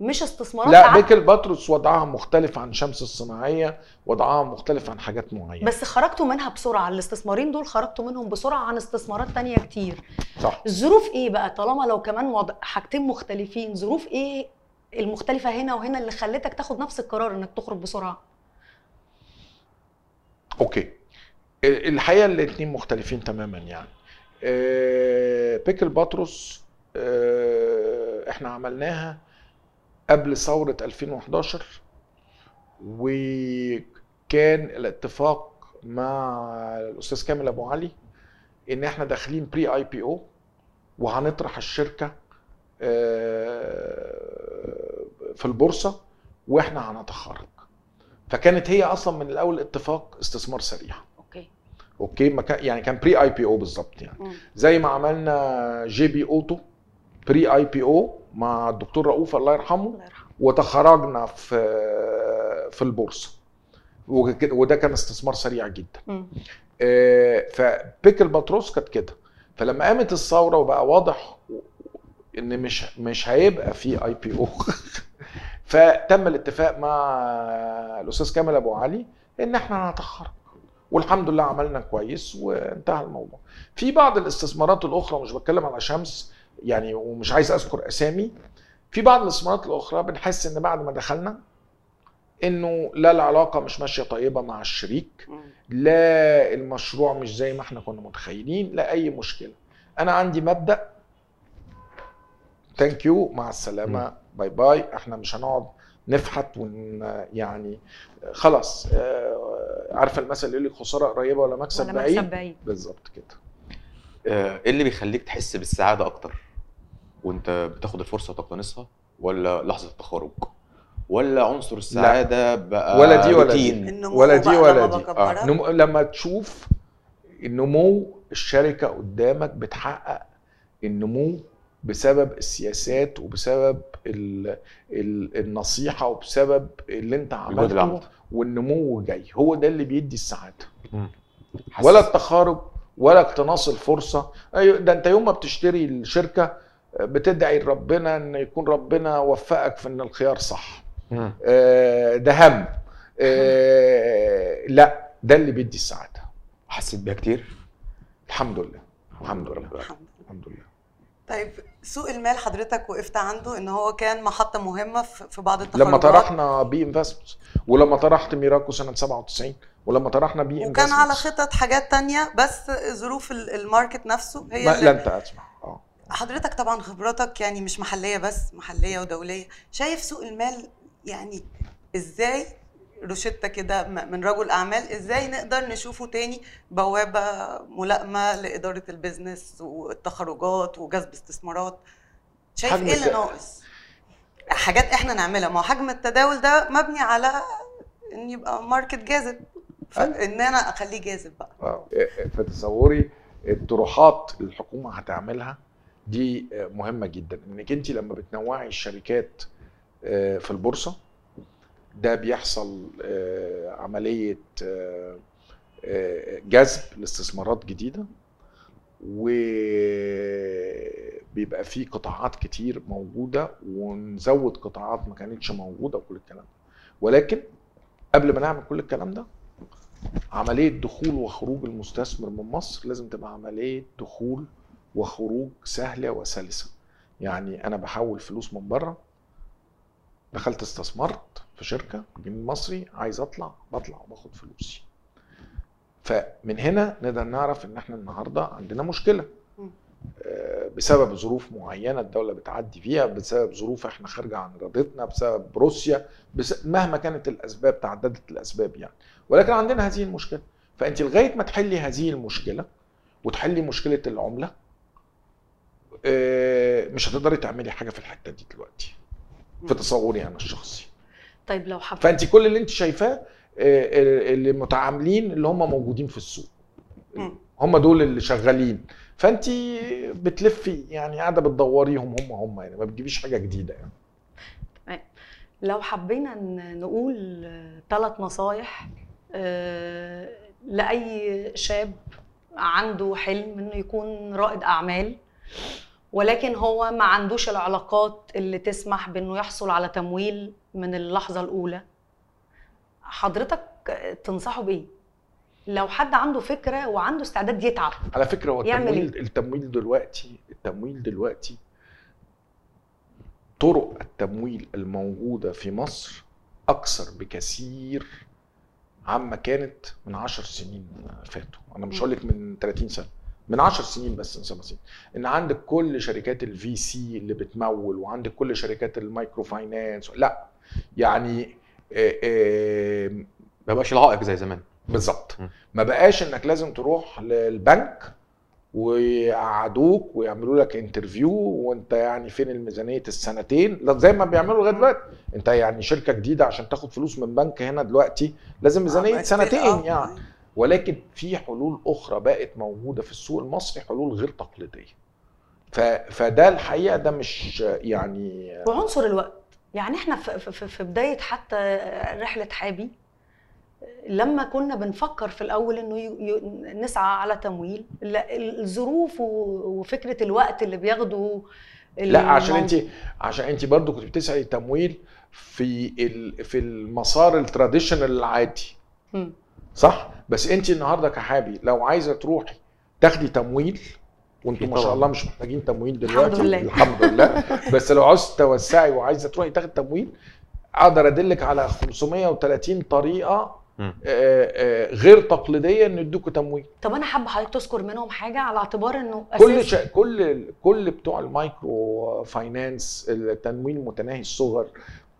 S5: مش استثمارات
S3: لا بيك الباتروس وضعها مختلف عن شمس الصناعية وضعها مختلف عن حاجات معينة.
S5: بس خرجتوا منها بسرعة. الاستثمارين دول خرجتوا منهم بسرعة عن استثمارات تانية كتير.
S3: صح.
S5: الظروف إيه بقى؟ طالما لو كمان وضع حاجتين مختلفين ظروف إيه المختلفة هنا وهنا اللي خلتك تاخد نفس القرار إنك تخرج بسرعة؟
S3: Okay. ال- الحقيقة الاثنين مختلفين تماما يعني. آه، بيك الباتروس آه، إحنا عملناها قبل ثورة 2011 وكان الاتفاق مع الأستاذ كامل أبو علي إن إحنا داخلين pre-IPO وهنطرح الشركة آه، في البورصة وإحنا هنتخرج. فكانت هي أصلا من الأول اتفاق استثمار سريع.
S5: Okay.
S3: Okay؟ ما كان يعني كان pre-IPO بالظبط يعني.
S4: مم.
S3: زي ما عملنا جي بي أوتو pre-IPO مع الدكتور رؤوف الله يرحمه
S5: الله يرحمه.
S3: وتخرجنا في في البورصة. وده كان استثمار سريع جدا.
S5: مم.
S3: آه، فبيك الباتروس كانت كده. فلما قامت الثورة وبقى واضح إن مش مش هيبقى في اي بي أو فتم الاتفاق مع الأستاذ كامل أبو علي إن إحنا هنتخرج والحمد لله عملنا كويس وانتهى الموضوع. في بعض الاستثمارات الأخرى مش بتكلم على شمس يعني ومش عايز أذكر أسامي. في بعض الاستثمارات الأخرى بنحس إن بعد ما دخلنا إنه لا العلاقة مش ماشية طيبة مع الشريك. لا المشروع مش زي ما إحنا كنا متخيلين لا أي مشكلة. أنا عندي مبدأ thank you مع السلامة. bye bye إحنا مش هنقعد نفحت ون يعني خلاص آه، عارفة المثل اللي يقول لك خسارة قريبة ولا مكسب
S5: ولا
S3: بعيد؟
S5: مكسب بعيد.
S3: بالظبط كده.
S2: آه، إيه اللي بيخليك تحس بالسعادة أكتر وأنت بتاخد الفرصة وتقتنصها؟ ولا لحظة التخرج؟ ولا عنصر السعادة بقى
S3: ولا دي ولا دي. ولا دي ولا دي.
S4: بكبرها.
S3: نمو لما تشوف النمو الشركة قدامك بتحقق النمو بسبب السياسات وبسبب ال ال النصيحة وبسبب اللي انت عملته. والنمو جاي. هو ده اللي بيدي
S2: السعادة.
S3: ولا التخارج ولا اقتناص الفرصة. أيوة ده انت يوم ما بتشتري الشركة بتدعي لربنا إن يكون ربنا وفقك في إن الخيار صح. آه، ده هم. آه، لا ده اللي بيدي السعادة.
S6: حسيت بيها كتير؟
S3: الحمد لله. الحمد لله.
S4: الحمد لله.
S3: الحمد لله.
S4: طيب سوق المال حضرتك وقفت عنده إن هو كان محطة مهمة في بعض التخرجات
S3: لما طرحنا B Investments ولما طرحت ميراكو سنة 97 ولما طرحنا بي
S4: وكان على. خطط حاجات تانية بس ظروف ال- ال market نفسه هي
S3: ما
S4: اللي
S3: لن اسمع آه.
S4: حضرتك طبعا خبراتك يعني مش محلية بس محلية ودولية. شايف سوق المال يعني إزاي روشتة كده من رجل أعمال إزاي نقدر نشوفه تاني بوابة ملائمة لإدارة ال business والتخرجات وجذب استثمارات؟ شايف إيه اللي ناقص؟ حاجات إحنا نعملها. ما هو حجم التداول ده مبني على إن يبقى market جاذب فان أنا أخليه جاذب بقى.
S3: آه. في تصوري الطروحات اللي الحكومة هتعملها دي آه، مهمة جدا. إنك أنت لما بتنوعي الشركات آه، في البورصة ده بيحصل آه، عملية آه، آه، جذب لاستثمارات جديدة وبيبقى في قطاعات كتير موجودة ونزود قطاعات ما كانتش موجودة وكل الكلام ده. ولكن قبل ما نعمل كل الكلام ده عملية دخول وخروج المستثمر من مصر لازم تبقى عملية دخول وخروج سهلة وسلسة. يعني أنا بحول فلوس من بره دخلت استثمرت في شركة جنيه مصري عايز أطلع بطلع وباخد فلوسي. فمن هنا نقدر نعرف إن إحنا النهارده عندنا
S4: مشكلة.
S3: آه، بسبب ظروف معينة الدولة بتعدي فيها بسبب ظروف إحنا خارجة عن إرادتنا بسبب روسيا بس مهما كانت الأسباب تعددت الأسباب يعني. ولكن عندنا هذه المشكلة. فأنت لغاية ما تحلي هذه المشكلة وتحلي مشكلة العملة آه، مش هتقدري تعملي حاجة في الحتة دي دلوقتي في تصوري أنا الشخصي.
S5: طيب لو حب
S3: فأنت كل اللي أنت شايفاه آه، اللي متعاملين اللي هم موجودين في السوق. هم دول اللي شغالين. فأنت بتلفي يعني قاعدة بتدوريهم هم هم يعني ما بتجيبيش حاجة جديدة يعني.
S5: لو حبينا نقول ثلاث نصايح آه، لأي شاب عنده حلم إنه يكون رائد أعمال ولكن هو ما عندوش العلاقات اللي تسمح بإنه يحصل على تمويل من اللحظة الأولى. حضرتك تنصحه بإيه؟ لو حد عنده فكرة وعنده استعداد يتعب.
S3: على فكرة هو
S5: يعمل
S3: التمويل التمويل دلوقتي التمويل دلوقتي طرق التمويل الموجودة في مصر أكثر بكثير عما كانت من 10 سنين فاتوا. أنا مش هقول لك من 30 سنة. من 10 سنين بس من سبع سنين. إن عندك كل شركات ال VC اللي بتمول وعندك كل شركات ال micro finance لا. يعني آه،
S6: ما بقاش العائق زي زمان.
S3: بالظبط. ما بقاش إنك لازم تروح للبنك ويقعدوك ويعملوا لك انترفيو وأنت يعني فين الميزانية السنتين؟ لا زي ما بيعملوا لغاية دلوقتي. أنت يعني شركة جديدة عشان تاخد فلوس من بنك هنا دلوقتي لازم ميزانية
S4: آه،
S3: سنتين
S4: آه.
S3: يعني. ولكن في حلول أخرى بقت موجودة في السوق المصري حلول غير تقليدية. ف... فده الحقيقة ده مش يعني
S5: وعنصر الوقت. يعني إحنا في, في, في بداية حتى رحلة حابي لما كنا بنفكر في الأول إنه ي- نسعى على تمويل لا، الظروف وفكرة الوقت اللي بياخده
S3: لا عشان انت عشان انت برضو كنت بتسعي تمويل في ال... في المسار التراديشنال العادي.
S5: مم.
S3: صح بس انت النهارده كحابي لو عايزه تروحي تاخدي تمويل
S6: وأنتم
S3: ما شاء. الله مش محتاجين تمويل دلوقتي
S5: لله.
S3: الحمد لله بس لو عاوز توسعي وعايزه تروحي تاخدي تمويل أقدر ادلك على 530
S6: طريقة.
S3: آه، آه، غير تقليدية إن يدوكوا تمويل
S5: طب أنا حابة حضرتك تذكر منهم حاجة على اعتبار إنه
S3: كل شا... كل كل بتوع ال micro finance التمويل متناهي الصغر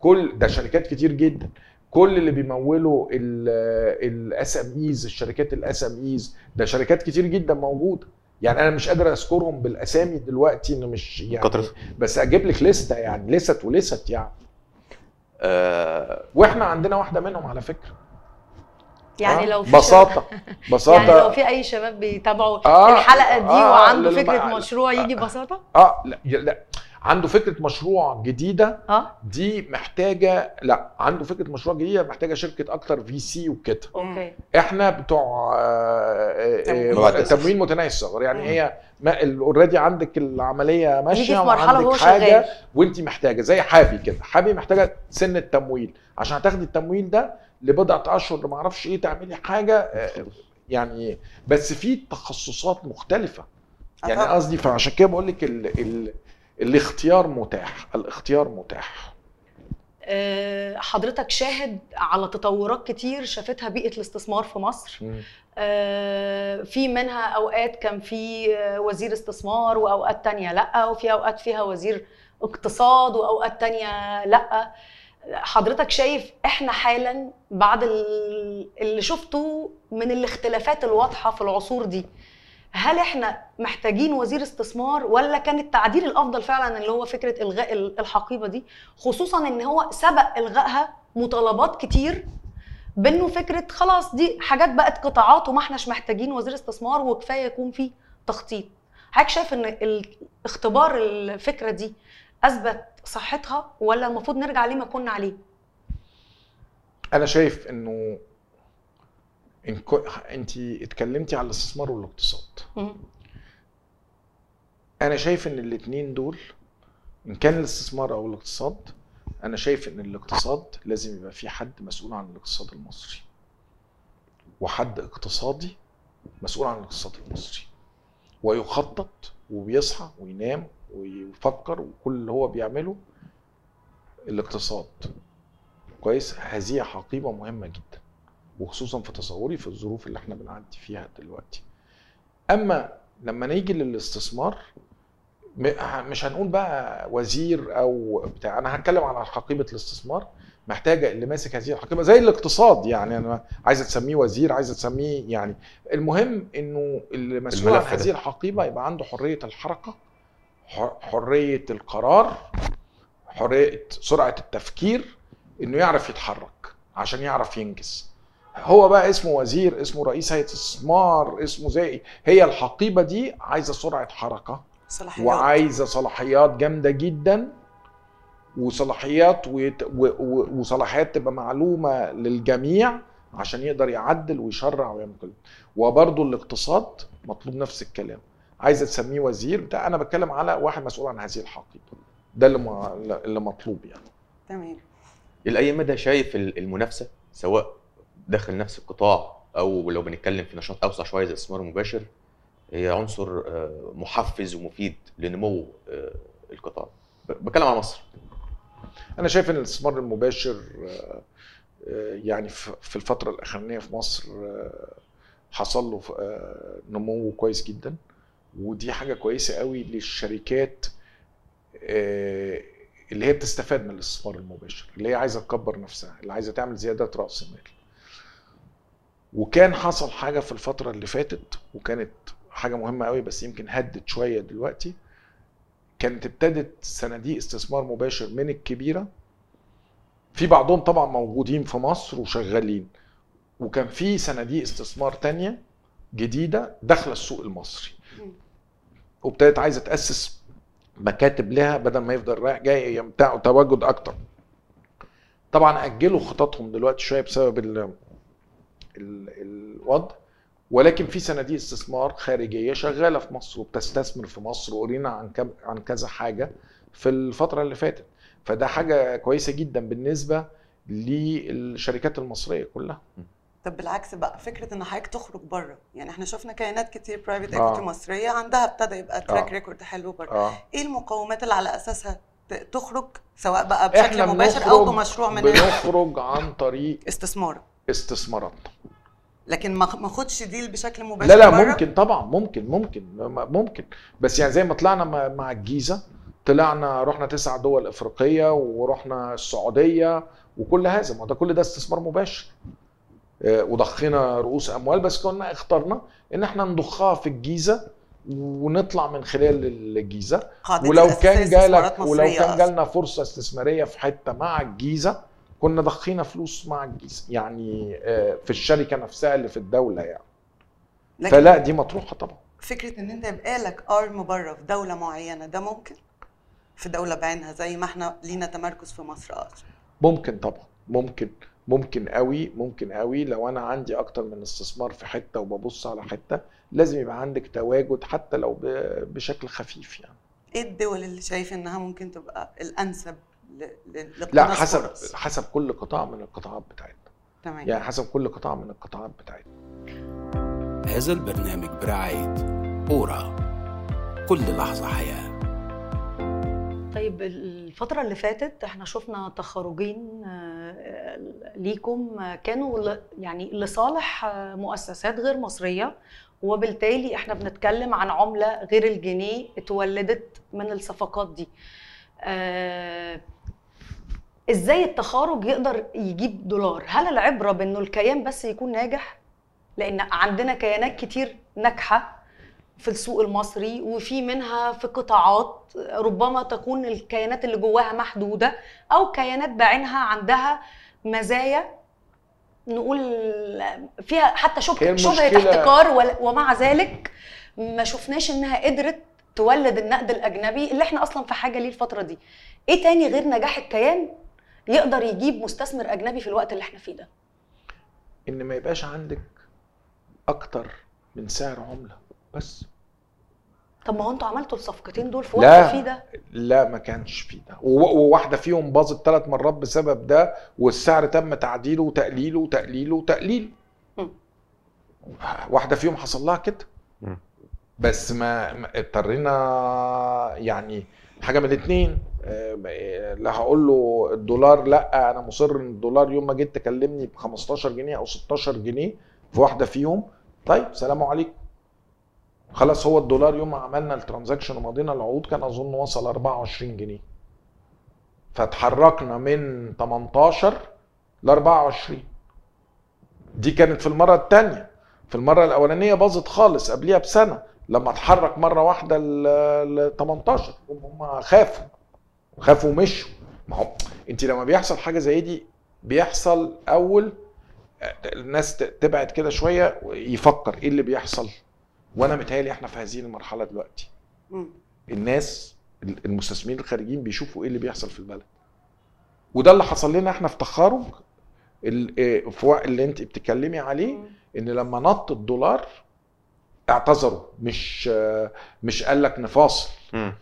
S3: كل ده شركات كتير جدا كل اللي بيمولوا ال SMEs الشركات ال SMEs ده شركات كتير جدا موجودة. يعني أنا مش قادر أذكرهم بالأسامي دلوقتي انه مش يعني
S6: كترة
S3: بس أجيب لك لستة يعني لست ولست يعني.
S2: آه
S3: وإحنا عندنا واحدة منهم على فكرة.
S5: يعني
S3: آه،
S5: لو في
S3: بساطة بساطة.
S5: يعني لو في أي شباب بيتابعوا
S3: آه،
S5: الحلقة دي
S3: آه،
S5: وعنده
S3: ما-
S5: مشروع يجي ببساطه
S3: آه لا لا عنده فكرة مشروع جديدة
S5: آه.
S3: دي محتاجة لا عنده فكرة مشروع جديدة محتاجة شركة أكتر VC وكده.
S5: okay.
S3: إحنا بتوع آه،
S4: تمويل.
S3: تمويل متناهي الصغر يعني. هي اوريدي عندك
S5: العملية ماشية
S3: وعندك
S5: وهو
S3: حاجة
S5: شغال.
S3: وانت محتاجة زي حابي كده. حابي محتاجة سن التمويل عشان هتاخدي التمويل ده لبضعه أشهر ما أعرفش إيه تعملي حاجة آه، يعني بس في تخصصات مختلفة. يعني. قصدي فعشان كده بقول لك ال... ال... الاختيار متاح الاختيار متاح.
S5: آه، حضرتك شاهد على تطورات كتير شافتها بيئة الاستثمار في مصر. آه، في منها أوقات كان في وزير استثمار وأوقات تانية لأ وفي أوقات فيها وزير اقتصاد وأوقات تانية لأ. حضرتك شايف إحنا حالا بعد ال- اللي شفته من الاختلافات الواضحة في العصور دي هل إحنا محتاجين وزير استثمار ولا كان التعديل الأفضل فعلا اللي هو فكرة إلغاء ال- الحقيبة دي؟ خصوصا إن هو سبق إلغائها مطالبات كتير بإنه فكرة خلاص دي حاجات بقت قطاعات وما إحناش محتاجين وزير استثمار وكفاية يكون في تخطيط. حضرتك شايف إن اختبار الفكرة دي أثبت صحتها ولا المفروض نرجع ليه ما كنا عليه؟
S3: أنا شايف إنه إن كو... انت اتكلمتي على الاستثمار والاقتصاد. أنا شايف إن الاثنين دول إن كان الاستثمار أو الاقتصاد أنا شايف إن الاقتصاد لازم يبقى في حد مسؤول عن الاقتصاد المصري. وحد اقتصادي مسؤول عن الاقتصاد المصري. ويخطط وبيصحى وينام ويفكر وكل اللي هو بيعمله الاقتصاد. كويس؟ هذه حقيبة مهمة جدا. وخصوصا في تصوري في الظروف اللي إحنا بنعدي فيها دلوقتي. أما لما نيجي للاستثمار مش هنقول بقى وزير أو بتاع أنا هتكلم على حقيبة الاستثمار. محتاجة اللي ماسك هذه الحقيبة زي الاقتصاد يعني أنا عايزة تسميه وزير عايزة تسميه يعني. المهم إنه اللي مسؤول عن. هذه الحقيبة يبقى عنده حرية الحركة حرية القرار حرية سرعة التفكير إنه يعرف يتحرك عشان يعرف ينجز. هو بقى اسمه وزير اسمه رئيس هيئة استثمار اسمه زي هي الحقيبة دي عايزة سرعة حركة
S4: صلاحيات.
S3: وعايزة صلاحيات جامدة جدا وصلاحيات ويت... و... و... وصلاحيات تبقى معلومة للجميع عشان يقدر يعدل ويشرع ويعمل كل وبرضه الاقتصاد مطلوب نفس الكلام. عايزة تسميه وزير بتاع أنا بتكلم على واحد مسؤول عن هذه الحقيبة. ده اللي م... اللي مطلوب يعني.
S4: تمام.
S2: إلى اي مدى شايف ال- المنافسة سواء داخل نفس القطاع أو لو بنتكلم في نشاط أوسع شوية زي الاستثمار المباشر هي عنصر آه، محفز ومفيد لنمو آه، القطاع. بتكلم على مصر.
S3: أنا شايف إن الاستثمار المباشر آه، يعني في الفترة الأخرانية في مصر حصل له نمو كويس جدا ودي حاجة كويسة قوي للشركات اللي هي بتستفاد من الاستثمار المباشر اللي هي عايزة تكبر نفسها اللي عايزة تعمل زيادة رأس مال. وكان حصل حاجة في الفترة اللي فاتت وكانت حاجة مهمة قوي بس يمكن هدت شوية دلوقتي. كانت ابتدت صناديق استثمار مباشر من الكبيرة. في بعضهم طبعا موجودين في مصر وشغالين. وكان في صناديق استثمار تانية جديدة داخلة السوق المصري. وابتدت عايزة تأسس مكاتب لها بدل ما يفضل رايح جاي بتاع تواجد أكتر. طبعا أجلوا خططهم دلوقتي شوية بسبب الوضع. ولكن في صناديق استثمار خارجية شغالة في مصر وبتستثمر في مصر وقرينا عن كم عن كذا حاجة في الفترة اللي فاتت. فده حاجة كويسة جدا بالنسبة للشركات المصرية كلها.
S4: طب بالعكس بقى فكرة إن حضرتك تخرج بره. يعني إحنا شفنا كيانات كتير private
S3: آه.
S4: equity مصرية عندها ابتدى يبقى track
S3: آه.
S4: record حلو بره.
S3: آه.
S4: إيه المقومات اللي على أساسها تخرج؟ سواء بقى بشكل مباشر
S3: أو
S4: بمشروع من
S3: بنخرج عن طريق
S4: استثمار.
S3: استثماراتنا
S4: لكن ما ما اخدش ديل بشكل مباشر
S3: لا لا. ممكن طبعا ممكن ممكن ممكن. بس يعني زي ما طلعنا مع- الجيزة طلعنا رحنا تسع دول إفريقية ورحنا السعودية وكل هذا. ما ده كل ده استثمار مباشر. آه، وضخينا رؤوس أموال. بس كنا اخترنا إن إحنا نضخها في الجيزة ونطلع من خلال
S4: الجيزة.
S3: ولو كان جالك ولو كان. جالنا فرصة استثمارية في حتة مع الجيزة كنا ضخينا فلوس مع الجيزه يعني آه، في الشركة نفسها اللي في الدولة يعني. فلا دي مطروحة طبعا.
S4: فكرة إن أنت يبقى لك ارم بره في دولة معينة ده ممكن؟ في دولة بعينها زي ما إحنا لينا تمركز في مصر أصلا.
S3: ممكن طبعا. ممكن ممكن قوي ممكن قوي لو أنا عندي أكتر من استثمار في حتة وببص على حتة لازم يبقى عندك تواجد حتى لو بشكل خفيف يعني.
S4: إيه الدول اللي شايف إنها ممكن تبقى الأنسب.
S3: لا حسب
S4: فرص؟
S3: حسب كل قطاع من القطاعات بتاعتنا.
S4: تمام.
S3: يعني حسب كل قطاع من القطاعات بتاعتنا.
S1: هذا البرنامج برعاية أورا. كل لحظة حياة.
S5: طيب الفترة اللي فاتت إحنا شفنا تخرجين آه، ليكم كانوا يعني لصالح آه، مؤسسات غير مصرية وبالتالي إحنا بنتكلم عن عملة غير الجنيه اتولدت من الصفقات دي. آه، إزاي التخارج يقدر يجيب دولار؟ هل العبرة بأنه الكيان بس يكون ناجح؟ لأن عندنا كيانات كتير ناجحة في السوق المصري وفي منها في قطاعات ربما تكون الكيانات اللي جواها محدودة أو كيانات بعينها عندها مزايا نقول فيها حتى شبهه شبهه احتكار ومع ذلك ما شفناش إنها قدرت تولد النقد الأجنبي اللي إحنا أصلا في حاجة ليه الفترة دي إيه تاني غير نجاح الكيان يقدر يجيب مستثمر أجنبي في الوقت اللي إحنا فيه ده
S3: إن ما يبقاش عندك أكتر من سعر عملة بس
S5: طب ما هو أنتوا عملتوا الصفقتين دول في. وقت فيه ده
S3: لا ما كانش فيه ده وواحدة فيهم باظت ثلاث مرات بسبب ده والسعر تم تعديله وتقليله وتقليله وتقليله. واحدة فيهم حصل لها كده. بس ما ما اضطرينا يعني حاجة من الاثنين لا هقول له الدولار لا أنا مصر إن الدولار يوم ما جيت تكلمني ب 15 جنيه أو 16 جنيه في واحدة فيهم طيب سلام عليكم. خلاص هو الدولار يوم ما عملنا الترانزاكشن ومضينا العقود كان أظن وصل 24 جنيه. فاتحركنا من 18 ل 24 دي كانت في المرة الثانية في المرة الأولانية باظت خالص قبليها بسنة. لما اتحرك مرة واحدة ل 18 هم خافوا خافوا ومشوا. ما هو انت لما بيحصل حاجة زي دي بيحصل أول الناس تبعد كده شوية ويفكر إيه اللي بيحصل. وأنا متهيألي إحنا في هذه المرحلة دلوقتي. الناس المستثمرين الخارجيين بيشوفوا إيه اللي بيحصل في البلد. وده اللي حصل لنا إحنا في تخارج ال- إيه، في اللي أنت بتتكلمي عليه إن لما نط الدولار اعتذروا مش مش قال لك نفاصل.
S6: مم.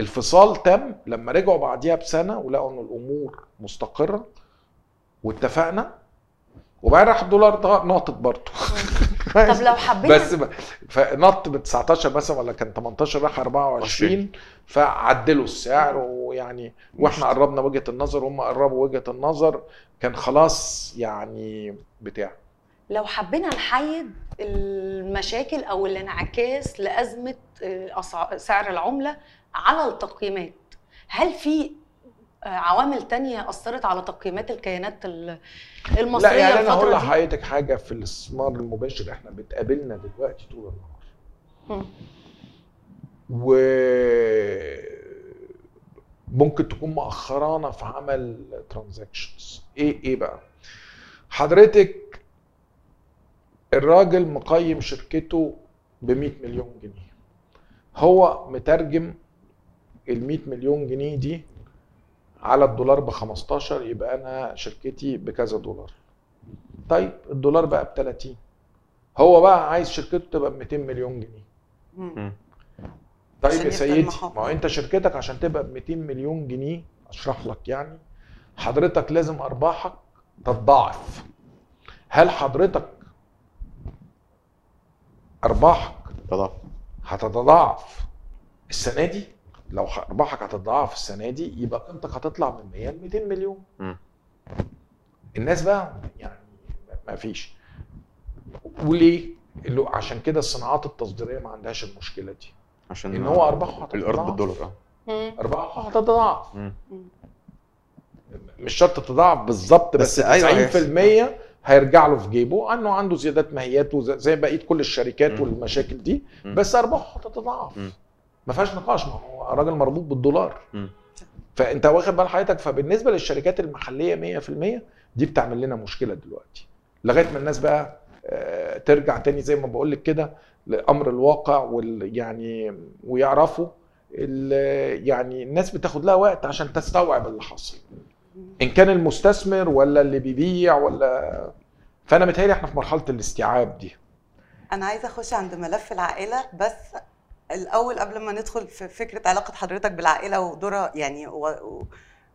S3: الفصال تم لما رجعوا بعديها بسنة ولقوا إن الأمور مستقرة واتفقنا. وبعدين راح الدولار ده ناطط برضه.
S5: طب لو حبينا
S3: بس ب- فنط ب 19 مثلا ولا كان 18 راح 24 فعدلوا السعر ويعني وإحنا قربنا وجهة النظر وهم قربوا وجهة النظر. كان خلاص يعني بتاع.
S5: لو حبينا نحيد المشاكل أو الانعكاس لأزمة آه، سعر العملة على التقييمات. هل في آه، عوامل تانية أثرت على تقييمات الكيانات ال- المصرية
S3: لا يعني أنا هقول لحضرتك حاجة في الاستثمار المباشر. إحنا بتقابلنا دلوقتي طول النهار. و ممكن تكون مأخرانا في عمل ترانزاكشنز إيه إيه بقى؟ حضرتك الراجل مقيم شركته ب 100 مليون جنيه. هو مترجم ال 100 مليون جنيه دي على الدولار ب 15 يبقى أنا شركتي بكذا دولار. طيب الدولار بقى ب 30 هو بقى عايز شركته تبقى ب 200 مليون جنيه. طيب يا سيدي. ما هو أنت شركتك عشان تبقى ب 200 مليون جنيه أشرح لك يعني حضرتك لازم أرباحك تتضاعف. هل حضرتك أرباحك.
S6: تضاعف.
S3: هتتضاعف. السنة دي لو أرباحك هتتضاعف السنة دي يبقى قيمتك هتطلع من 100 ل 200 مليون.
S6: مم.
S3: الناس بقى يعني ما فيش. وليه؟ اللي- عشان كده الصناعات التصديرية ما عندهاش المشكلة دي.
S6: عشان
S3: إن هو أرباحه هتتضاعف.
S6: الأرض بالدولار آه.
S5: مم.
S3: أرباحه هتتضاعف. مش شرط تتضاعف بالظبط بس,
S6: بس أيوة
S3: 90% هيرجع له في جيبه أنه عنده زيادات ماهيات زي بقية كل الشركات. والمشاكل دي. بس أرباحه هتتضاعف. ما فيهاش نقاش ما هو راجل مربوط بالدولار. فأنت واخد بال حضرتك فبالنسبة للشركات المحلية 100% دي بتعمل لنا مشكلة دلوقتي لغاية ما الناس بقى آه، ترجع تاني زي ما بقول لك كده لأمر الواقع وال يعني ويعرفوا يعني الناس بتاخد لها وقت عشان تستوعب اللي حصل إن كان المستثمر ولا اللي بيبيع ولا فأنا متهيألي إحنا في مرحلة الاستيعاب دي.
S4: أنا عايزة أخش عند ملف العائلة بس الأول قبل ما ندخل في فكرة علاقة حضرتك بالعائلة ودورها يعني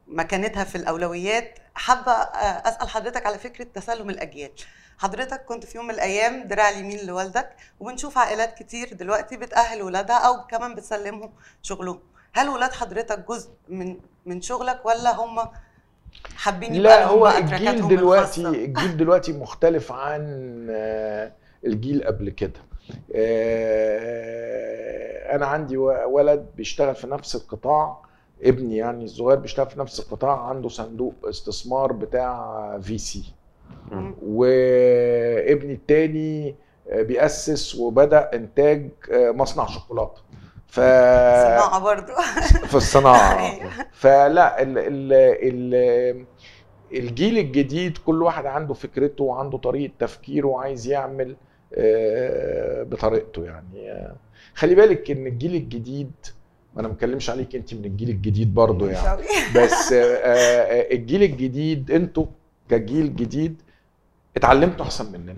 S4: ومكانتها في الأولويات حابة أسأل حضرتك على فكرة تسلم الأجيال. حضرتك كنت في يوم من الأيام دراع اليمين لوالدك وبنشوف عائلات كتير دلوقتي بتأهل ولادها أو كمان بتسلمهم شغلهم. هل ولاد حضرتك جزء من من شغلك ولا هم حابين
S3: لا هو الجيل دلوقتي؟ الجيل دلوقتي مختلف عن آه، الجيل قبل كده آه، أنا عندي ولد بيشتغل في نفس القطاع ابني يعني الصغير بيشتغل في نفس القطاع عنده صندوق استثمار بتاع في سي. وابني التاني بيأسس وبدأ إنتاج مصنع شوكولاتة ف
S4: صناعه برضو.
S3: في الصناعة.
S4: أيوة.
S3: فلا ال ال ال الجيل الجديد كل واحد عنده فكرته وعنده طريقة تفكيره وعايز يعمل آه، بطريقته يعني. خلي بالك إن الجيل الجديد ما أنا ما بتكلمش عليك انت من الجيل الجديد برضو
S4: مش
S3: يعني. بس آه، آه، الجيل الجديد أنتوا كجيل جديد اتعلمتوا أحسن مننا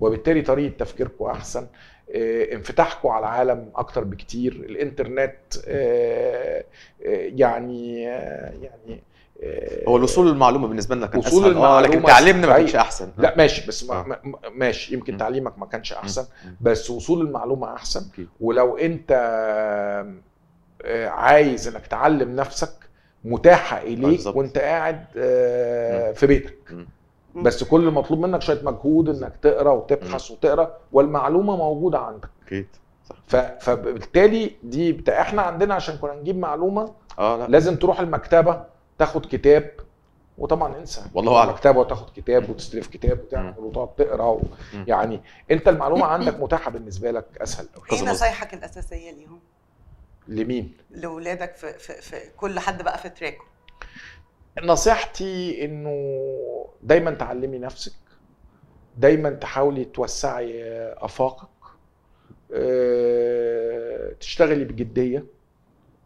S3: وبالتالي طريقة تفكيركم أحسن. انفتاحكم على العالم أكتر بكتير الإنترنت آه، آه، يعني آه، يعني آه،
S6: هو الوصول للمعلومة بالنسبة لنا كان
S3: وصول
S6: أسهل آه لكن تعليمنا ما كانش. أحسن
S3: لا ماشي بس ما
S6: آه.
S3: ما- ما- ماشي يمكن
S6: م.
S3: تعليمك ما كانش
S6: أحسن.
S3: بس وصول المعلومة
S6: أحسن.
S3: ولو أنت آه، عايز إنك تعلم نفسك متاحة
S6: إليك.
S3: وأنت قاعد آه، في بيتك
S6: م.
S3: بس كل المطلوب منك شوية مجهود إنك تقرأ وتبحث وتقرأ والمعلومة موجودة عندك.
S6: أكيد صح.
S3: ف- فبالتالي دي بتاع إحنا عندنا عشان كنا نجيب معلومة
S6: آه لا.
S3: لازم تروح المكتبة تاخد كتاب وطبعا انسى.
S6: والله أعلم.
S3: المكتبة وتاخد كتاب وتستلف كتاب وتعمل وتقعد تقرأ و... يعني أنت المعلومة عندك متاحة بالنسبة لك أسهل. قوي
S6: إيه
S4: نصايحك الأساسية ليهم؟
S3: لمين؟
S4: لأولادك في, في, في كل حد بقى في تراكه.
S3: نصيحتي إنه دايما تعلمي نفسك دايما تحاولي توسعي أفاقك. آه، تشتغلي بجدية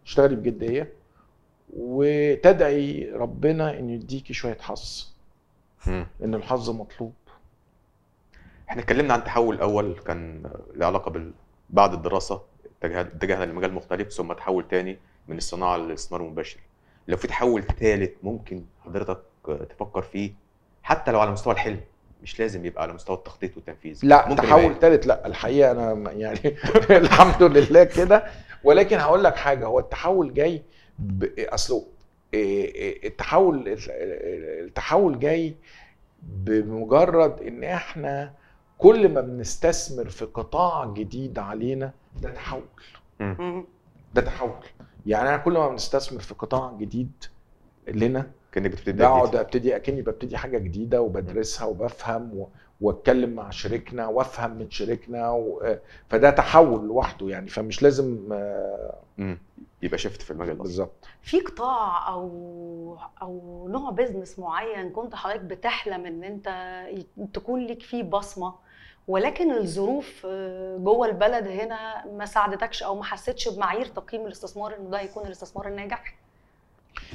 S3: تشتغلي بجدية وتدعي ربنا إنه يديكي شوية حظ. إن الحظ مطلوب.
S6: إحنا اتكلمنا عن تحول أول كان له علاقة بال بعد الدراسة اتجه- اتجهنا لمجال مختلف ثم تحول تاني من الصناعة للاستثمار المباشر. لو في تحول ثالث ممكن حضرتك تفكر فيه حتى لو على مستوى الحلم مش لازم يبقى على مستوى التخطيط والتنفيذ.
S3: لا
S6: ممكن
S3: تحول
S6: يبقى
S3: ثالث لا الحقيقة أنا يعني الحمد لله كده. ولكن هقول لك حاجة هو التحول جاي. اصله إيه إيه التحول التحول جاي بمجرد إن إحنا كل ما بنستثمر في قطاع جديد علينا ده تحول. ده تحول. يعني أنا كل ما بنستثمر في قطاع جديد لنا
S6: كأنك بتبتدي
S3: بقعد. أبتدي أكني ببتدي حاجة جديدة وبدرسها وبفهم و... وأتكلم مع شريكنا وأفهم من شريكنا و... فده تحول لوحده يعني فمش لازم
S6: مم. يبقى شفت في المجال ده
S3: بالظبط
S5: في قطاع أو أو نوع بيزنس معين كنت حضرتك بتحلم إن أنت تكون ليك فيه بصمة ولكن الظروف آه، جوه البلد هنا ما ساعدتكش أو ما حسيتش بمعايير تقييم الاستثمار إنه ده هيكون الاستثمار الناجح؟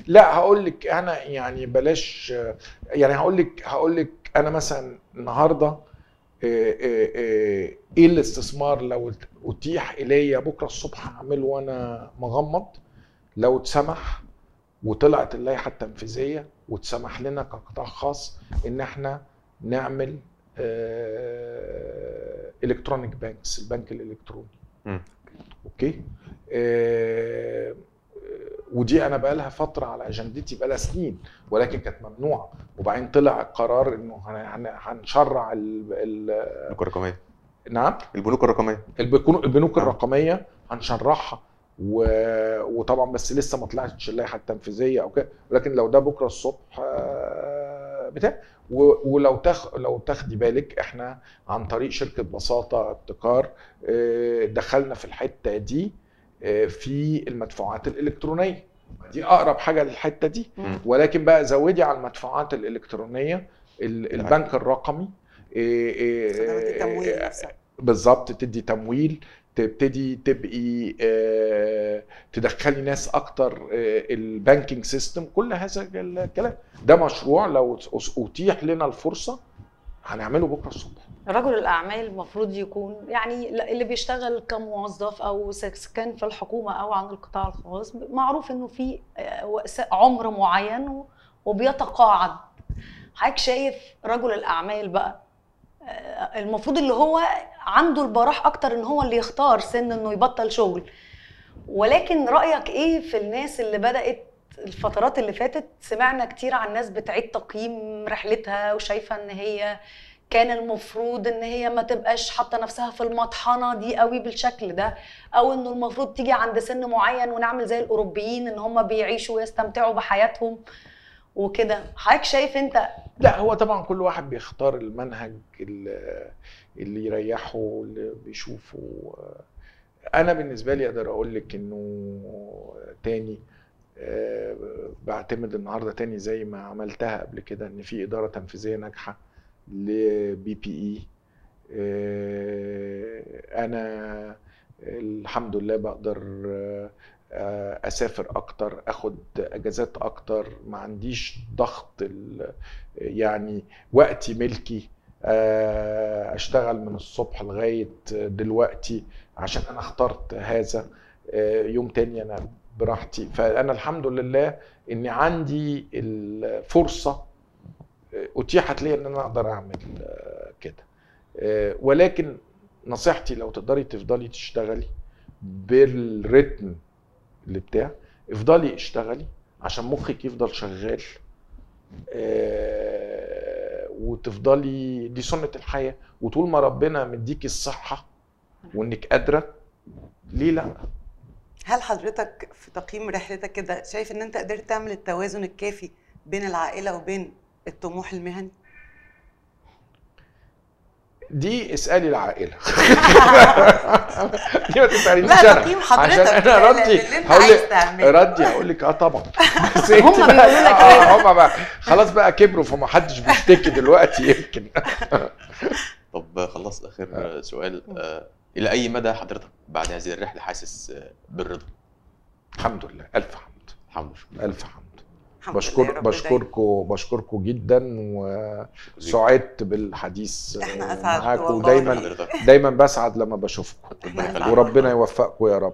S3: لا هقول لك أنا يعني بلاش آه، يعني هقول لك هقول لك أنا مثلا النهارده آه، إيه الاستثمار لو أتيح لي بكرة الصبح أعمله وأنا مغمض؟ لو اتسمح وطلعت اللائحة التنفيذية واتسمح لنا كقطاع خاص إن إحنا نعمل electronic banks البنك الإلكتروني.
S6: مم.
S3: okay؟ آه، ودي أنا بقى لها فترة على أجندتي بقى لها سنين ولكن كانت ممنوعة. وبعدين طلع قرار إنه هن- هن- هنشرع ال ال
S6: البنوك الرقمية.
S3: نعم.
S6: البنوك الرقمية.
S3: البنوك البنوك
S6: آه.
S3: الرقمية هنشرحها و... وطبعا بس لسه ما طلعتش اللائحه التنفيذيه أو كده. ولكن لو ده بكرة الصبح آه، بتاع. ولو تاخ... لو تاخدي بالك إحنا عن طريق شركة بساطة ابتكار آه، دخلنا في الحتة دي آه، في المدفوعات الإلكترونية دي أقرب حاجة للحتة دي. ولكن بقى زودي على المدفوعات الإلكترونية ال- البنك الرقمي
S4: نفسها.
S3: بالظبط تدي تمويل تبتدي تبقي آه، تدخلي ناس أكتر آه، ال banking system كل هذا الكلام ده مشروع لو أتيح لنا الفرصة هنعمله بكرة الصبح.
S5: رجل الأعمال المفروض يكون يعني اللي بيشتغل كموظف سواء كان في الحكومة أو عن القطاع الخاص معروف إنه في آه، عمر معين وبيتقاعد. حضرتك شايف رجل الأعمال بقى المفروض اللي هو عنده البراح أكتر إن هو اللي يختار سن إنه يبطل شغل. ولكن رأيك إيه في الناس اللي بدأت الفترات اللي فاتت؟ سمعنا كتير عن ناس بتعيد تقييم رحلتها وشايفة إن هي كان المفروض إن هي ما تبقاش حاطة نفسها في المطحنة دي قوي بالشكل ده أو إنه المفروض تيجي عند سن معين ونعمل زي الأوروبيين إن هم بيعيشوا ويستمتعوا بحياتهم. وكده. حضرتك شايف انت
S3: لا هو طبعا كل واحد بيختار المنهج اللي, يريحه اللي بيشوفه. أنا بالنسبة لي أقدر أقول لك إنه تاني آه، بعتمد النهارده تاني زي ما عملتها قبل كده إن في إدارة تنفيذية ناجحة لبي بي اي أنا الحمد لله بقدر آه، أسافر أكتر أخد أجازات أكتر ما عنديش ضغط يعني وقتي ملكي آه، أشتغل من الصبح لغاية دلوقتي عشان أنا اخترت هذا آه، يوم تاني أنا براحتي. فأنا الحمد لله إني عندي الفرصة آه، أتيحت لي إن أنا أقدر أعمل آه، كده. آه، ولكن نصيحتي لو تقدري تفضلي تشتغلي بالريتم اللي بتاع افضلي اشتغلي عشان مخك يفضل شغال آه، وتفضلي دي سنة الحياة. وطول ما ربنا مديكي الصحة وإنك قادرة ليه لأ؟
S4: هل حضرتك في تقييم رحلتك كده شايف إن أنت قدرت تعمل التوازن الكافي بين العائلة وبين الطموح المهني؟
S3: دي اسألي العائلة. دي ما تسألينيش
S4: لا
S3: أنا.
S4: تقييم
S3: عشان
S4: حضرتك
S3: أنا
S4: اللي-
S3: ردي
S4: اللي أنت
S3: هقول
S4: عايز
S3: لك
S4: تعمله.
S3: ردي هقول لك آه طبعا. بس
S5: هم بيقولوا لك
S3: آه،. هم بقى خلاص بقى كبروا فما حدش بيشتكي دلوقتي يمكن.
S2: طب خلصت آخر سؤال آه، إلى أي مدى حضرتك بعد هذه الرحلة حاسس آه، بالرضا؟
S3: الحمد لله. ألف حمد.
S2: الحمد لله.
S3: ألف حمد. بشكر. بشكركم بشكركم جدا وسعدت بالحديث
S4: أسعد
S3: معاكم. ودايما دايما بسعد لما بشوفكم. وربنا يوفقكم يا رب